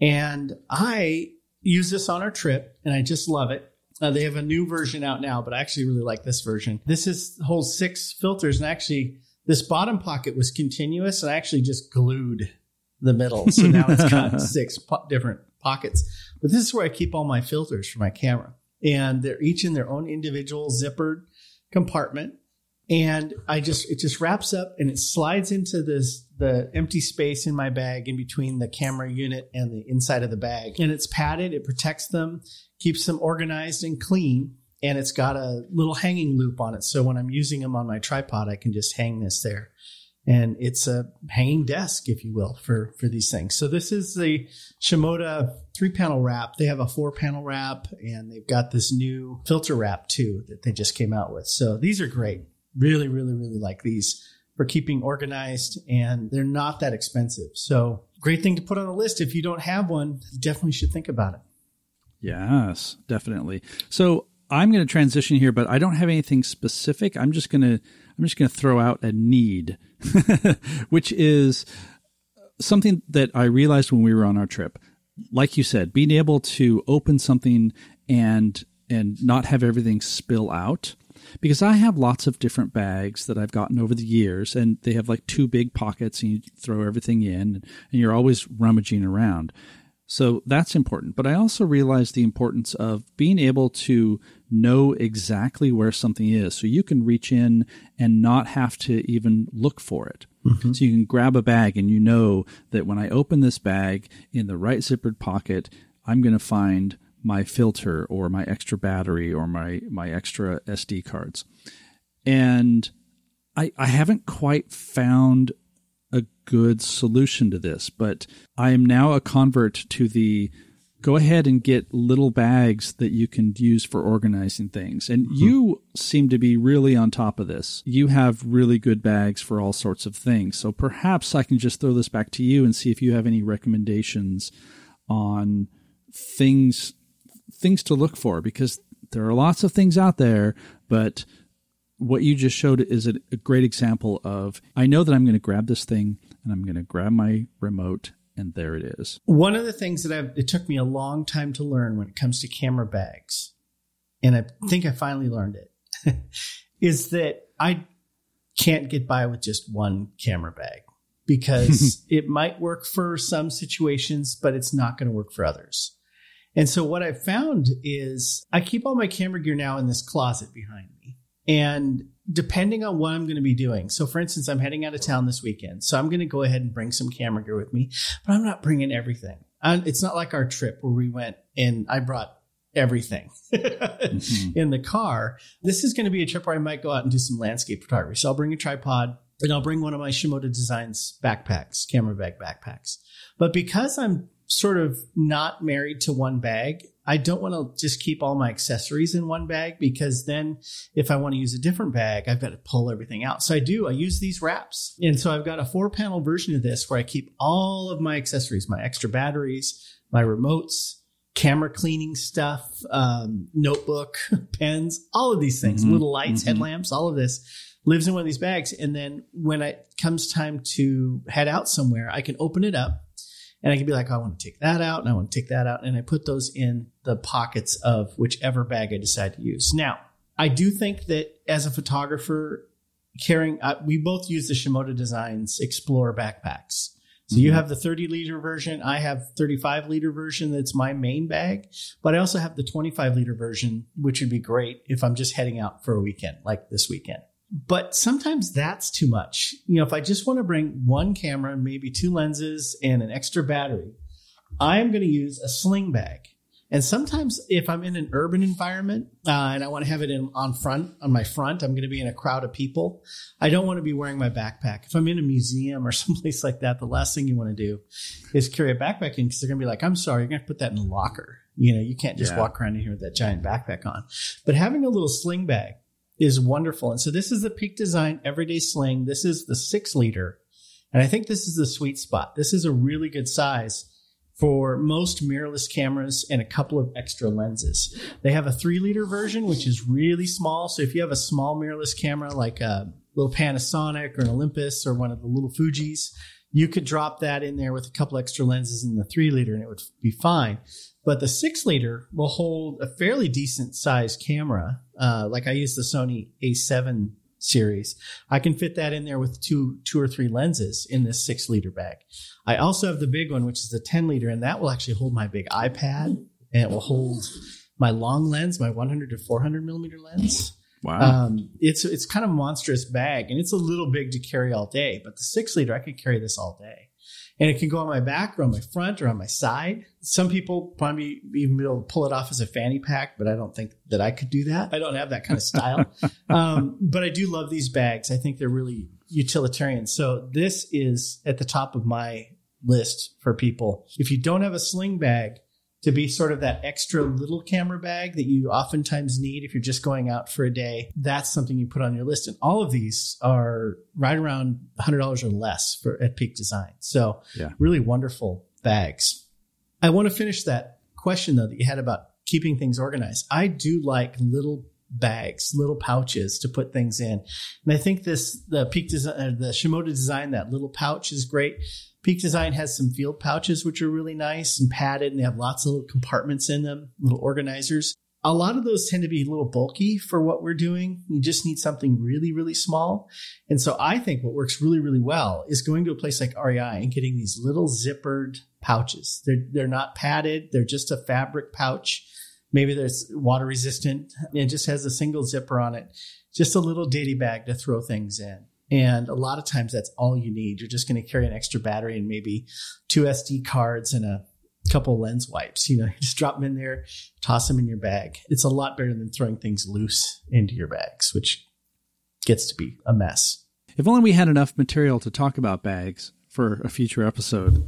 S2: And I use this on our trip and I just love it. Uh, they have a new version out now, but I actually really like this version. This is holds six filters, and actually, this bottom pocket was continuous, and I actually just glued the middle, so now it's got six po- different pockets. But this is where I keep all my filters for my camera, and they're each in their own individual zippered compartment. And I just it just wraps up and it slides into this the empty space in my bag in between the camera unit and the inside of the bag. And it's padded, it protects them, keeps them organized and clean. And it's got a little hanging loop on it. So when I'm using them on my tripod, I can just hang this there. And it's a hanging desk, if you will, for, for these things. So this is the Shimoda three panel wrap. They have a four panel wrap and they've got this new filter wrap too that they just came out with. So these are great. Really, really, really like these for keeping organized and they're not that expensive. So great thing to put on a list. If you don't have one, you definitely should think about it.
S1: Yes, definitely. So I'm going to transition here, but I don't have anything specific. I'm just going to I'm just going to throw out a need, which is something that I realized when we were on our trip. Like you said, being able to open something and and not have everything spill out. Because I have lots of different bags that I've gotten over the years, and they have like two big pockets, and you throw everything in, and you're always rummaging around. So that's important. But I also realize the importance of being able to know exactly where something is. So you can reach in and not have to even look for it. Mm-hmm. So you can grab a bag and you know that when I open this bag in the right zippered pocket, I'm going to find my filter or my extra battery or my, my extra SD cards. And I, I haven't quite found a good solution to this, but I am now a convert to the go ahead and get little bags that you can use for organizing things. And mm-hmm. you seem to be really on top of this. You have really good bags for all sorts of things. So perhaps I can just throw this back to you and see if you have any recommendations on things things to look for because there are lots of things out there, but what you just showed is a, a great example of I know that I'm going to grab this thing and I'm going to grab my remote and there it is.
S2: One of the things that I've, it took me a long time to learn when it comes to camera bags, and I think I finally learned it, is that I can't get by with just one camera bag because it might work for some situations, but it's not going to work for others. And so what I've found is I keep all my camera gear now in this closet behind me. And depending on what I'm going to be doing. So, for instance, I'm heading out of town this weekend. So, I'm going to go ahead and bring some camera gear with me, but I'm not bringing everything. And it's not like our trip where we went and I brought everything mm-hmm. in the car. This is going to be a trip where I might go out and do some landscape photography. So, I'll bring a tripod and I'll bring one of my Shimoda Designs backpacks, camera bag backpacks. But because I'm sort of not married to one bag, I don't want to just keep all my accessories in one bag because then if I want to use a different bag, I've got to pull everything out. So I do, I use these wraps. And so I've got a four panel version of this where I keep all of my accessories, my extra batteries, my remotes, camera cleaning stuff, um, notebook, pens, all of these things, mm-hmm. little lights, mm-hmm. headlamps, all of this lives in one of these bags. And then when it comes time to head out somewhere, I can open it up and I can be like, oh, I want to take that out and I want to take that out. And I put those in the pockets of whichever bag I decide to use. Now, I do think that as a photographer, carrying, uh, we both use the Shimoda Designs Explorer backpacks. So mm-hmm. you have the 30 liter version. I have 35 liter version. That's my main bag, but I also have the 25 liter version, which would be great if I'm just heading out for a weekend, like this weekend. But sometimes that's too much. You know, if I just want to bring one camera and maybe two lenses and an extra battery, I am going to use a sling bag. And sometimes if I'm in an urban environment uh, and I want to have it in on front on my front, I'm going to be in a crowd of people. I don't want to be wearing my backpack. If I'm in a museum or someplace like that, the last thing you want to do is carry a backpack in because they're going to be like, "I'm sorry, you're going to put that in a locker." You know, you can't just yeah. walk around in here with that giant backpack on. But having a little sling bag is wonderful. And so this is the Peak Design Everyday Sling. This is the six liter. And I think this is the sweet spot. This is a really good size for most mirrorless cameras and a couple of extra lenses. They have a three liter version, which is really small. So if you have a small mirrorless camera like a little Panasonic or an Olympus or one of the little Fujis, you could drop that in there with a couple extra lenses in the three liter and it would be fine. But the six liter will hold a fairly decent size camera. Uh, like I use the Sony A7 series. I can fit that in there with two, two or three lenses in this six liter bag. I also have the big one, which is the 10 liter, and that will actually hold my big iPad and it will hold my long lens, my 100 to 400 millimeter lens.
S1: Wow.
S2: Um, it's, it's kind of monstrous bag and it's a little big to carry all day, but the six liter, I could carry this all day and it can go on my back or on my front or on my side. Some people probably even be able to pull it off as a fanny pack, but I don't think that I could do that. I don't have that kind of style. um, but I do love these bags. I think they're really utilitarian. So this is at the top of my list for people. If you don't have a sling bag, to be sort of that extra little camera bag that you oftentimes need if you're just going out for a day. That's something you put on your list. And all of these are right around $100 or less for at Peak Design. So yeah. really wonderful bags. I want to finish that question though that you had about keeping things organized. I do like little bags, little pouches to put things in. And I think this, the Peak Design, uh, the Shimoda design, that little pouch is great Peak Design has some field pouches, which are really nice and padded, and they have lots of little compartments in them, little organizers. a lot of those tend to be a little bulky for what we're doing. You just need something really, really small. And so I think what works really, really well is going to a place like REI and getting these little zippered pouches. They're, they're not padded. They're just a fabric pouch. Maybe there's water resistant. It just has a single zipper on it. Just a little ditty bag to throw things in. And a lot of times that's all you need. You're just going to carry an extra battery and maybe two SD cards and a couple lens wipes. You know, just drop them in there, toss them in your bag. It's a lot better than throwing things loose into your bags, which gets to be a mess.
S1: If only we had enough material to talk about bags for a future episode.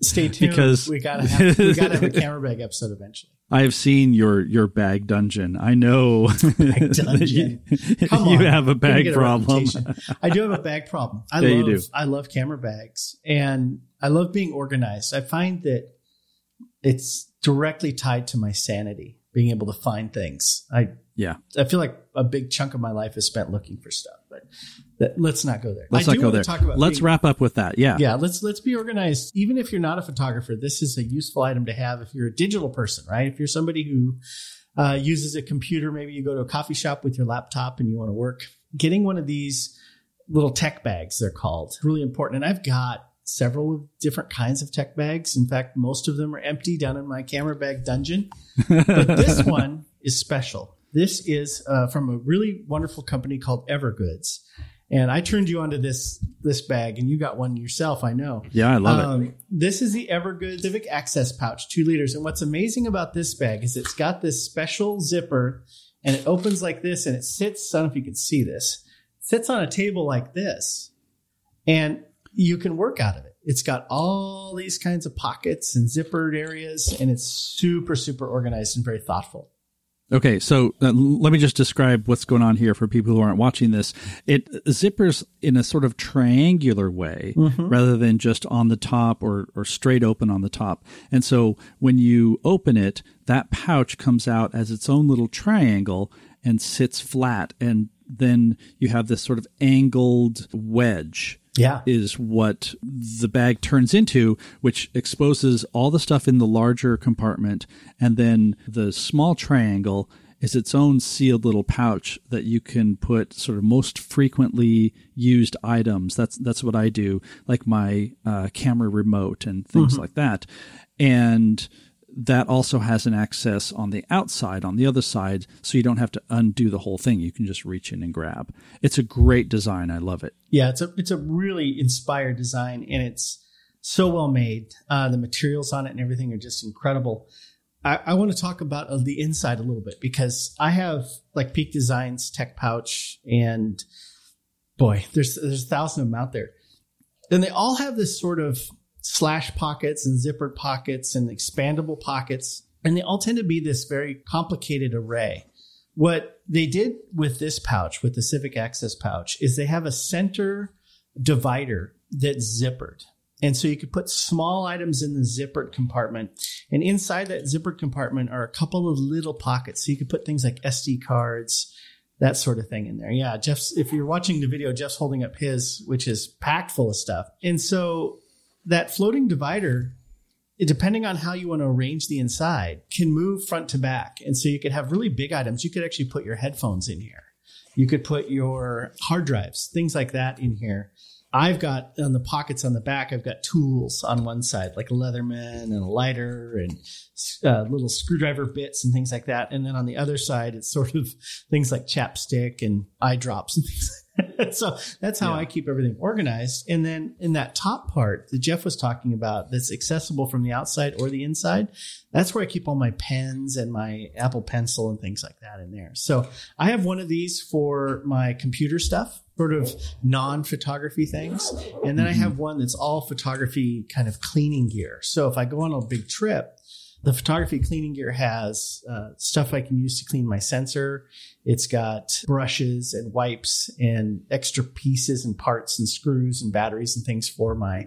S2: Stay tuned because we gotta have, we gotta have a camera bag episode eventually.
S1: I have seen your your bag dungeon. I know
S2: bag dungeon.
S1: you, you have a bag problem.
S2: A I do have a bag problem. I
S1: yeah,
S2: love I love camera bags and I love being organized. I find that it's directly tied to my sanity, being able to find things. I
S1: yeah,
S2: I feel like a big chunk of my life is spent looking for stuff, but that, let's not go there.
S1: Let's I not go there. let's being, wrap up with that. Yeah,
S2: yeah. Let's let's be organized. Even if you're not a photographer, this is a useful item to have. If you're a digital person, right? If you're somebody who uh, uses a computer, maybe you go to a coffee shop with your laptop and you want to work. Getting one of these little tech bags, they're called, really important. And I've got several different kinds of tech bags. In fact, most of them are empty down in my camera bag dungeon. but this one is special. This is uh, from a really wonderful company called Evergoods. And I turned you onto this this bag, and you got one yourself. I know.
S1: Yeah, I love um, it.
S2: This is the Evergood Civic Access Pouch, two liters. And what's amazing about this bag is it's got this special zipper, and it opens like this, and it sits. I don't know if you can see this. Sits on a table like this, and you can work out of it. It's got all these kinds of pockets and zippered areas, and it's super, super organized and very thoughtful.
S1: Okay, so uh, let me just describe what's going on here for people who aren't watching this. It zippers in a sort of triangular way mm-hmm. rather than just on the top or, or straight open on the top. And so when you open it, that pouch comes out as its own little triangle and sits flat. And then you have this sort of angled wedge
S2: yeah.
S1: is what the bag turns into, which exposes all the stuff in the larger compartment. And then the small triangle is its own sealed little pouch that you can put sort of most frequently used items. That's that's what I do, like my uh, camera remote and things mm-hmm. like that. And that also has an access on the outside, on the other side, so you don't have to undo the whole thing. You can just reach in and grab. It's a great design. I love it.
S2: Yeah, it's a it's a really inspired design, and it's so well made. Uh, the materials on it and everything are just incredible. I, I want to talk about uh, the inside a little bit because I have like Peak Designs Tech Pouch, and boy, there's there's a thousand of them out there, and they all have this sort of slash pockets and zippered pockets and expandable pockets. And they all tend to be this very complicated array. What they did with this pouch, with the Civic Access pouch, is they have a center divider that's zippered. And so you could put small items in the zippered compartment. And inside that zippered compartment are a couple of little pockets. So you could put things like SD cards, that sort of thing in there. Yeah, Jeff's, if you're watching the video, Jeff's holding up his, which is packed full of stuff. And so that floating divider, depending on how you want to arrange the inside, can move front to back. And so you could have really big items. You could actually put your headphones in here. You could put your hard drives, things like that in here. I've got on the pockets on the back, I've got tools on one side, like a Leatherman and a lighter and uh, little screwdriver bits and things like that. And then on the other side, it's sort of things like chapstick and eye drops and things so that's how yeah. I keep everything organized. And then in that top part that Jeff was talking about, that's accessible from the outside or the inside, that's where I keep all my pens and my Apple Pencil and things like that in there. So I have one of these for my computer stuff, sort of non photography things. And then mm-hmm. I have one that's all photography kind of cleaning gear. So if I go on a big trip, the photography cleaning gear has uh, stuff I can use to clean my sensor. It's got brushes and wipes and extra pieces and parts and screws and batteries and things for my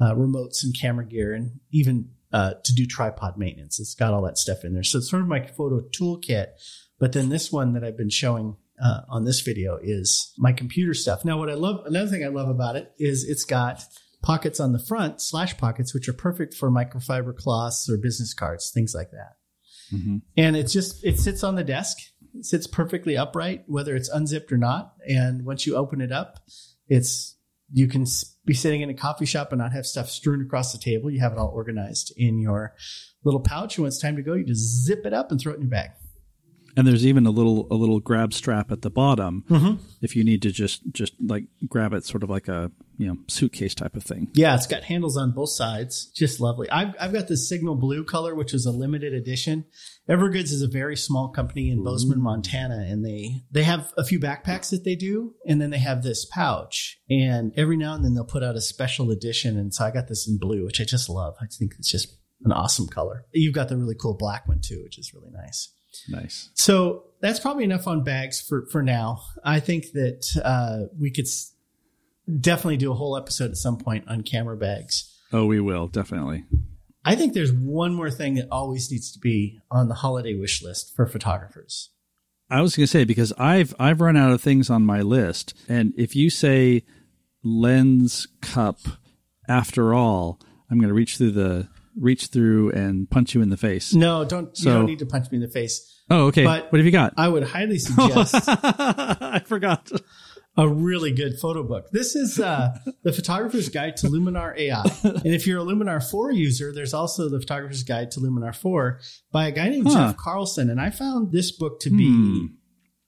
S2: uh, remotes and camera gear and even uh, to do tripod maintenance. It's got all that stuff in there. So it's sort of my photo toolkit. But then this one that I've been showing uh, on this video is my computer stuff. Now, what I love, another thing I love about it is it's got pockets on the front, slash pockets, which are perfect for microfiber cloths or business cards, things like that. mm-hmm. and it's just it sits on the desk. It sits perfectly upright, whether it's unzipped or not. And once you open it up, it's you can be sitting in a coffee shop and not have stuff strewn across the table. You have it all organized in your little pouch. And when it's time to go, you just zip it up and throw it in your bag.
S1: And there's even a little a little grab strap at the bottom mm-hmm. if you need to just just like grab it, sort of like a you know suitcase type of thing.
S2: Yeah, it's got handles on both sides, just lovely. I've I've got the signal blue color, which is a limited edition. Evergoods is a very small company in Bozeman, Montana, and they they have a few backpacks that they do, and then they have this pouch. And every now and then they'll put out a special edition, and so I got this in blue, which I just love. I think it's just an awesome color. You've got the really cool black one too, which is really nice.
S1: Nice.
S2: So that's probably enough on bags for for now. I think that uh, we could s- definitely do a whole episode at some point on camera bags.
S1: Oh, we will definitely.
S2: I think there's one more thing that always needs to be on the holiday wish list for photographers.
S1: I was going to say because I've I've run out of things on my list, and if you say lens cup, after all, I'm going to reach through the reach through and punch you in the face.
S2: No, don't. So, you don't need to punch me in the face.
S1: Oh, okay. But what have you got?
S2: I would highly suggest.
S1: I forgot.
S2: A really good photo book. This is uh, the Photographer's Guide to Luminar AI. And if you're a Luminar 4 user, there's also the Photographer's Guide to Luminar 4 by a guy named huh. Jeff Carlson. And I found this book to be hmm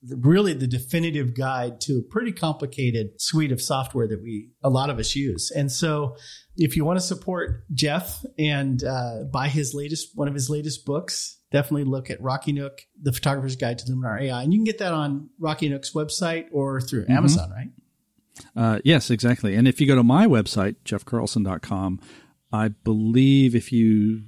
S2: really the definitive guide to a pretty complicated suite of software that we a lot of us use. And so, if you want to support Jeff and uh, buy his latest one of his latest books, definitely look at Rocky Nook, the Photographer's Guide to Luminar AI, and you can get that on Rocky Nook's website or through mm-hmm. Amazon, right?
S1: Uh, yes, exactly. And if you go to my website, jeffcarlson.com, I believe if you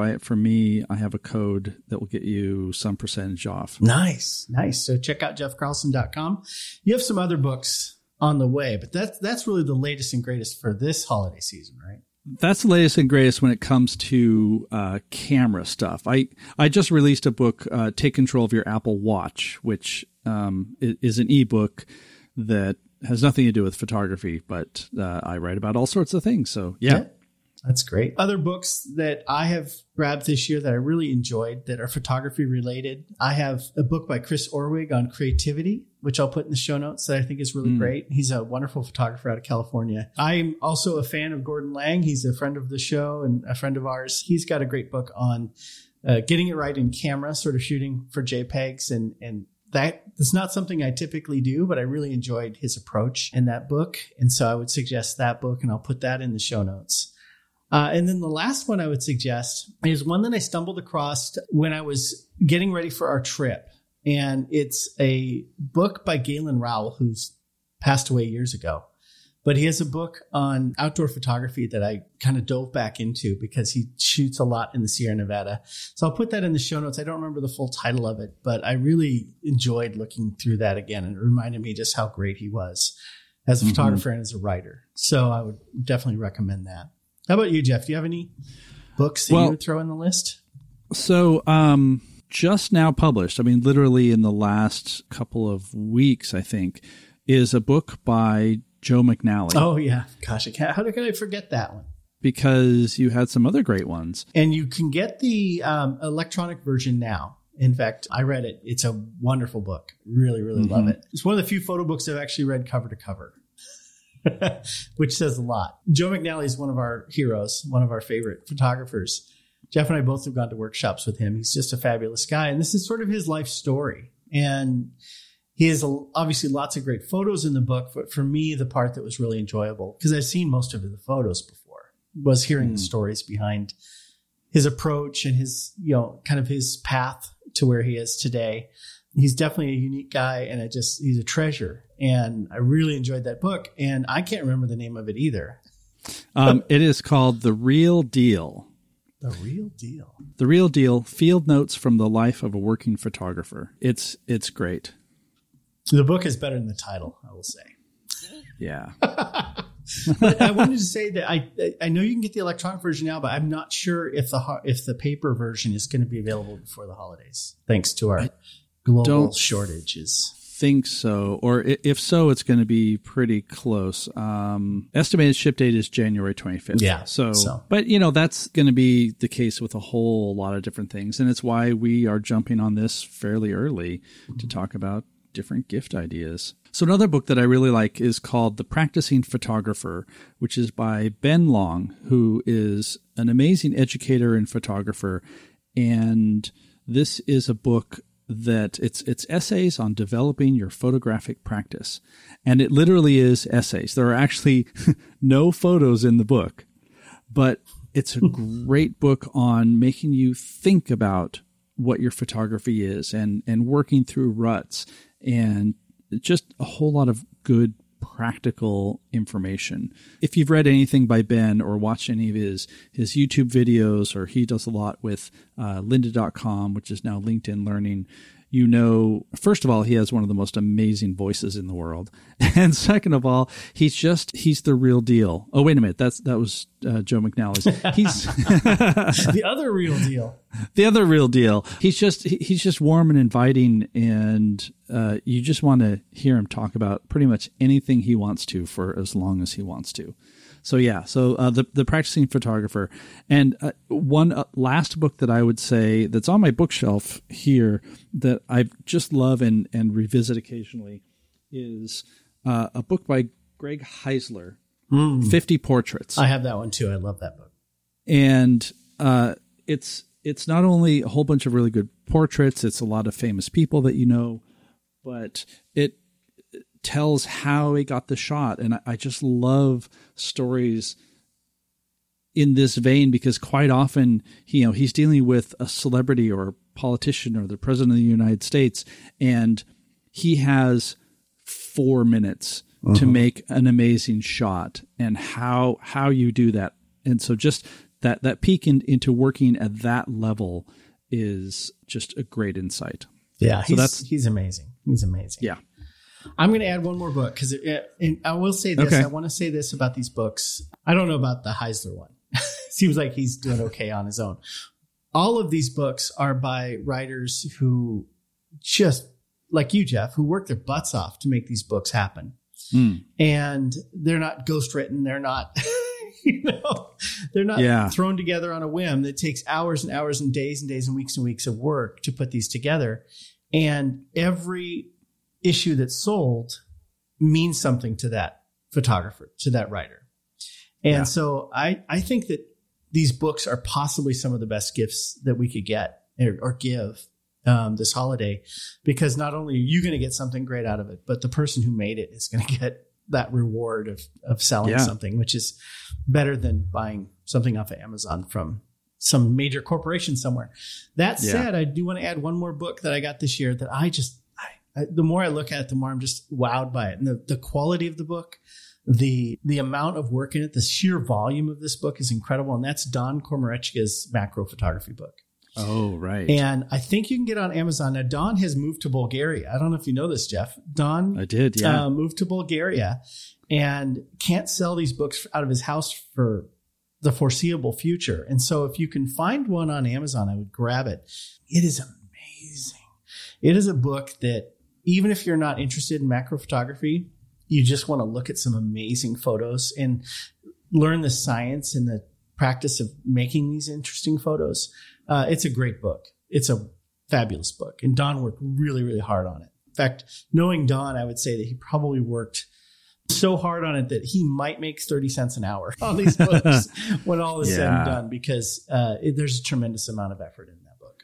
S1: buy it from me, I have a code that will get you some percentage off.
S2: Nice. Nice. So check out jeffcarlson.com. You have some other books on the way, but that's that's really the latest and greatest for this holiday season, right?
S1: That's the latest and greatest when it comes to uh, camera stuff. I I just released a book, uh, "Take Control of Your Apple Watch," which um, is an ebook that has nothing to do with photography, but uh, I write about all sorts of things. So yeah. yeah.
S2: That's great. Other books that I have grabbed this year that I really enjoyed that are photography related. I have a book by Chris Orwig on creativity, which I'll put in the show notes that I think is really mm. great. He's a wonderful photographer out of California. I'm also a fan of Gordon Lang. He's a friend of the show and a friend of ours. He's got a great book on uh, getting it right in camera, sort of shooting for JPEGs and, and that is not something I typically do, but I really enjoyed his approach in that book. And so I would suggest that book and I'll put that in the show notes. Uh, and then the last one I would suggest is one that I stumbled across when I was getting ready for our trip. And it's a book by Galen Rowell, who's passed away years ago. But he has a book on outdoor photography that I kind of dove back into because he shoots a lot in the Sierra Nevada. So I'll put that in the show notes. I don't remember the full title of it, but I really enjoyed looking through that again. And it reminded me just how great he was as a mm-hmm. photographer and as a writer. So I would definitely recommend that. How about you, Jeff? Do you have any books that well, you would throw in the list?
S1: So, um, just now published, I mean, literally in the last couple of weeks, I think, is a book by Joe McNally.
S2: Oh, yeah. Gosh, I can't, how could I forget that one?
S1: Because you had some other great ones.
S2: And you can get the um, electronic version now. In fact, I read it. It's a wonderful book. Really, really mm-hmm. love it. It's one of the few photo books I've actually read cover to cover. which says a lot. Joe McNally is one of our heroes, one of our favorite photographers. Jeff and I both have gone to workshops with him. He's just a fabulous guy. And this is sort of his life story. And he has obviously lots of great photos in the book. But for me, the part that was really enjoyable, because I've seen most of the photos before, was hearing mm. the hmm. stories behind his approach and his, you know, kind of his path to where he is today he's definitely a unique guy and I just he's a treasure and i really enjoyed that book and i can't remember the name of it either.
S1: Um, it is called the real deal.
S2: The real deal.
S1: The real deal field notes from the life of a working photographer. It's it's great.
S2: The book is better than the title i will say.
S1: Yeah.
S2: But I wanted to say that I I know you can get the electronic version now, but I'm not sure if the if the paper version is going to be available before the holidays, thanks to our global shortages.
S1: Think so, or if so, it's going to be pretty close. Um, estimated ship date is January 25th.
S2: Yeah.
S1: So, so, but you know, that's going to be the case with a whole lot of different things. And it's why we are jumping on this fairly early mm-hmm. to talk about different gift ideas. So another book that I really like is called The Practicing Photographer, which is by Ben Long, who is an amazing educator and photographer. And this is a book that it's it's essays on developing your photographic practice. And it literally is essays. There are actually no photos in the book, but it's a hmm. great book on making you think about what your photography is and and working through ruts and just a whole lot of good practical information. If you've read anything by Ben or watched any of his his YouTube videos, or he does a lot with uh, lynda.com, which is now LinkedIn Learning, you know, first of all, he has one of the most amazing voices in the world, and second of all, he's just he's the real deal. Oh, wait a minute, that's that was uh, Joe McNally's. He's
S2: the other real deal.
S1: The other real deal. He's just he's just warm and inviting, and uh, you just want to hear him talk about pretty much anything he wants to for as long as he wants to. So yeah, so uh, the the practicing photographer, and uh, one uh, last book that I would say that's on my bookshelf here that I just love and and revisit occasionally is uh, a book by Greg Heisler, mm. Fifty Portraits.
S2: I have that one too. I love that book,
S1: and uh, it's it's not only a whole bunch of really good portraits; it's a lot of famous people that you know, but it tells how he got the shot. And I, I just love stories in this vein because quite often, you know, he's dealing with a celebrity or a politician or the president of the United States, and he has four minutes uh-huh. to make an amazing shot and how how you do that. And so just that that peek in, into working at that level is just a great insight.
S2: Yeah, so that's he's amazing. He's amazing.
S1: Yeah.
S2: I'm going to add one more book because I will say this. Okay. I want to say this about these books. I don't know about the Heisler one. Seems like he's doing okay on his own. All of these books are by writers who just like you, Jeff, who work their butts off to make these books happen. Mm. And they're not ghostwritten. They're not, you know, they're not yeah. thrown together on a whim. It takes hours and hours and days and days and weeks and weeks of work to put these together. And every issue that's sold means something to that photographer, to that writer. And yeah. so I, I think that these books are possibly some of the best gifts that we could get or, or give um, this holiday because not only are you going to get something great out of it, but the person who made it is going to get that reward of, of selling yeah. something, which is better than buying something off of Amazon from some major corporation somewhere. That said, yeah. I do want to add one more book that I got this year that I just the more I look at it, the more I'm just wowed by it. And the, the quality of the book, the the amount of work in it, the sheer volume of this book is incredible. And that's Don Komarechka's macro photography book.
S1: Oh, right.
S2: And I think you can get on Amazon. Now, Don has moved to Bulgaria. I don't know if you know this, Jeff. Don
S1: I did, yeah.
S2: Uh, moved to Bulgaria and can't sell these books out of his house for the foreseeable future. And so if you can find one on Amazon, I would grab it. It is amazing. It is a book that even if you're not interested in macro photography, you just want to look at some amazing photos and learn the science and the practice of making these interesting photos. Uh, it's a great book. It's a fabulous book. And Don worked really, really hard on it. In fact, knowing Don, I would say that he probably worked so hard on it that he might make 30 cents an hour on these books when all is yeah. said and done because uh, it, there's a tremendous amount of effort in that book.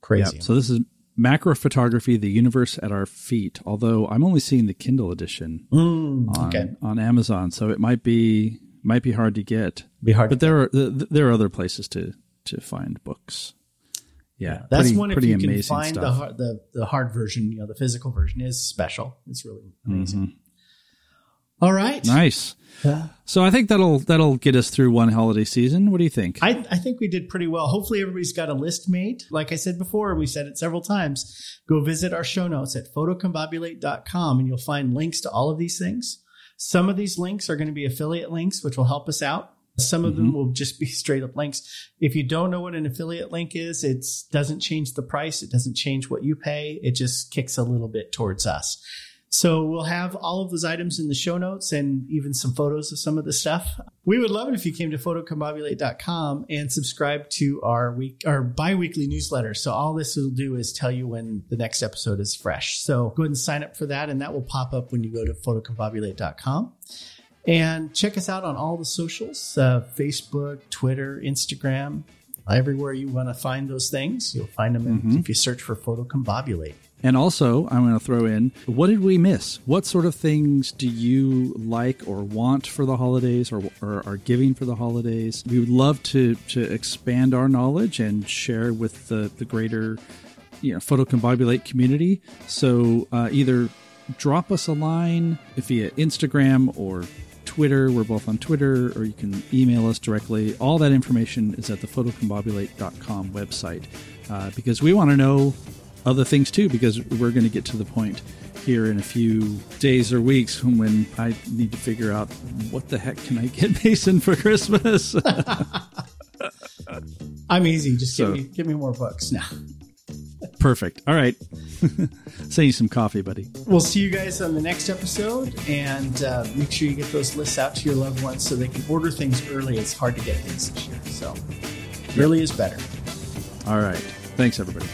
S2: Crazy.
S1: Yep. So this is macro photography the universe at our feet although i'm only seeing the kindle edition mm, on, okay. on amazon so it might be might be hard to get.
S2: Be hard
S1: but there are there are other places to to find books. Yeah, yeah
S2: that's pretty, one if you can find the hard, the the hard version you know the physical version is special. It's really amazing. Mm-hmm. All right.
S1: Nice. So I think that'll that'll get us through one holiday season. What do you think?
S2: I, I think we did pretty well. Hopefully everybody's got a list made. Like I said before, we said it several times. Go visit our show notes at photocombobulate.com and you'll find links to all of these things. Some of these links are going to be affiliate links, which will help us out. Some of mm-hmm. them will just be straight up links. If you don't know what an affiliate link is, it doesn't change the price. It doesn't change what you pay. It just kicks a little bit towards us. So we'll have all of those items in the show notes and even some photos of some of the stuff. We would love it if you came to photocombobulate.com and subscribe to our week our bi-weekly newsletter. So all this will do is tell you when the next episode is fresh. So go ahead and sign up for that and that will pop up when you go to photocombobulate.com. And check us out on all the socials uh, Facebook, Twitter, Instagram, everywhere you want to find those things. You'll find them mm-hmm. if you search for Photocombobulate.
S1: And also, I'm going to throw in what did we miss? What sort of things do you like or want for the holidays or, or are giving for the holidays? We would love to, to expand our knowledge and share with the, the greater you know, Photocombobulate community. So uh, either drop us a line via Instagram or Twitter. We're both on Twitter, or you can email us directly. All that information is at the photocombobulate.com website uh, because we want to know other things too, because we're going to get to the point here in a few days or weeks when I need to figure out what the heck can I get Mason for Christmas.
S2: I'm easy. Just so, give me give me more books now.
S1: Perfect. All right. Send you some coffee, buddy.
S2: We'll see you guys on the next episode. And uh, make sure you get those lists out to your loved ones so they can order things early. It's hard to get things this year. So early is better.
S1: All right. Thanks, everybody.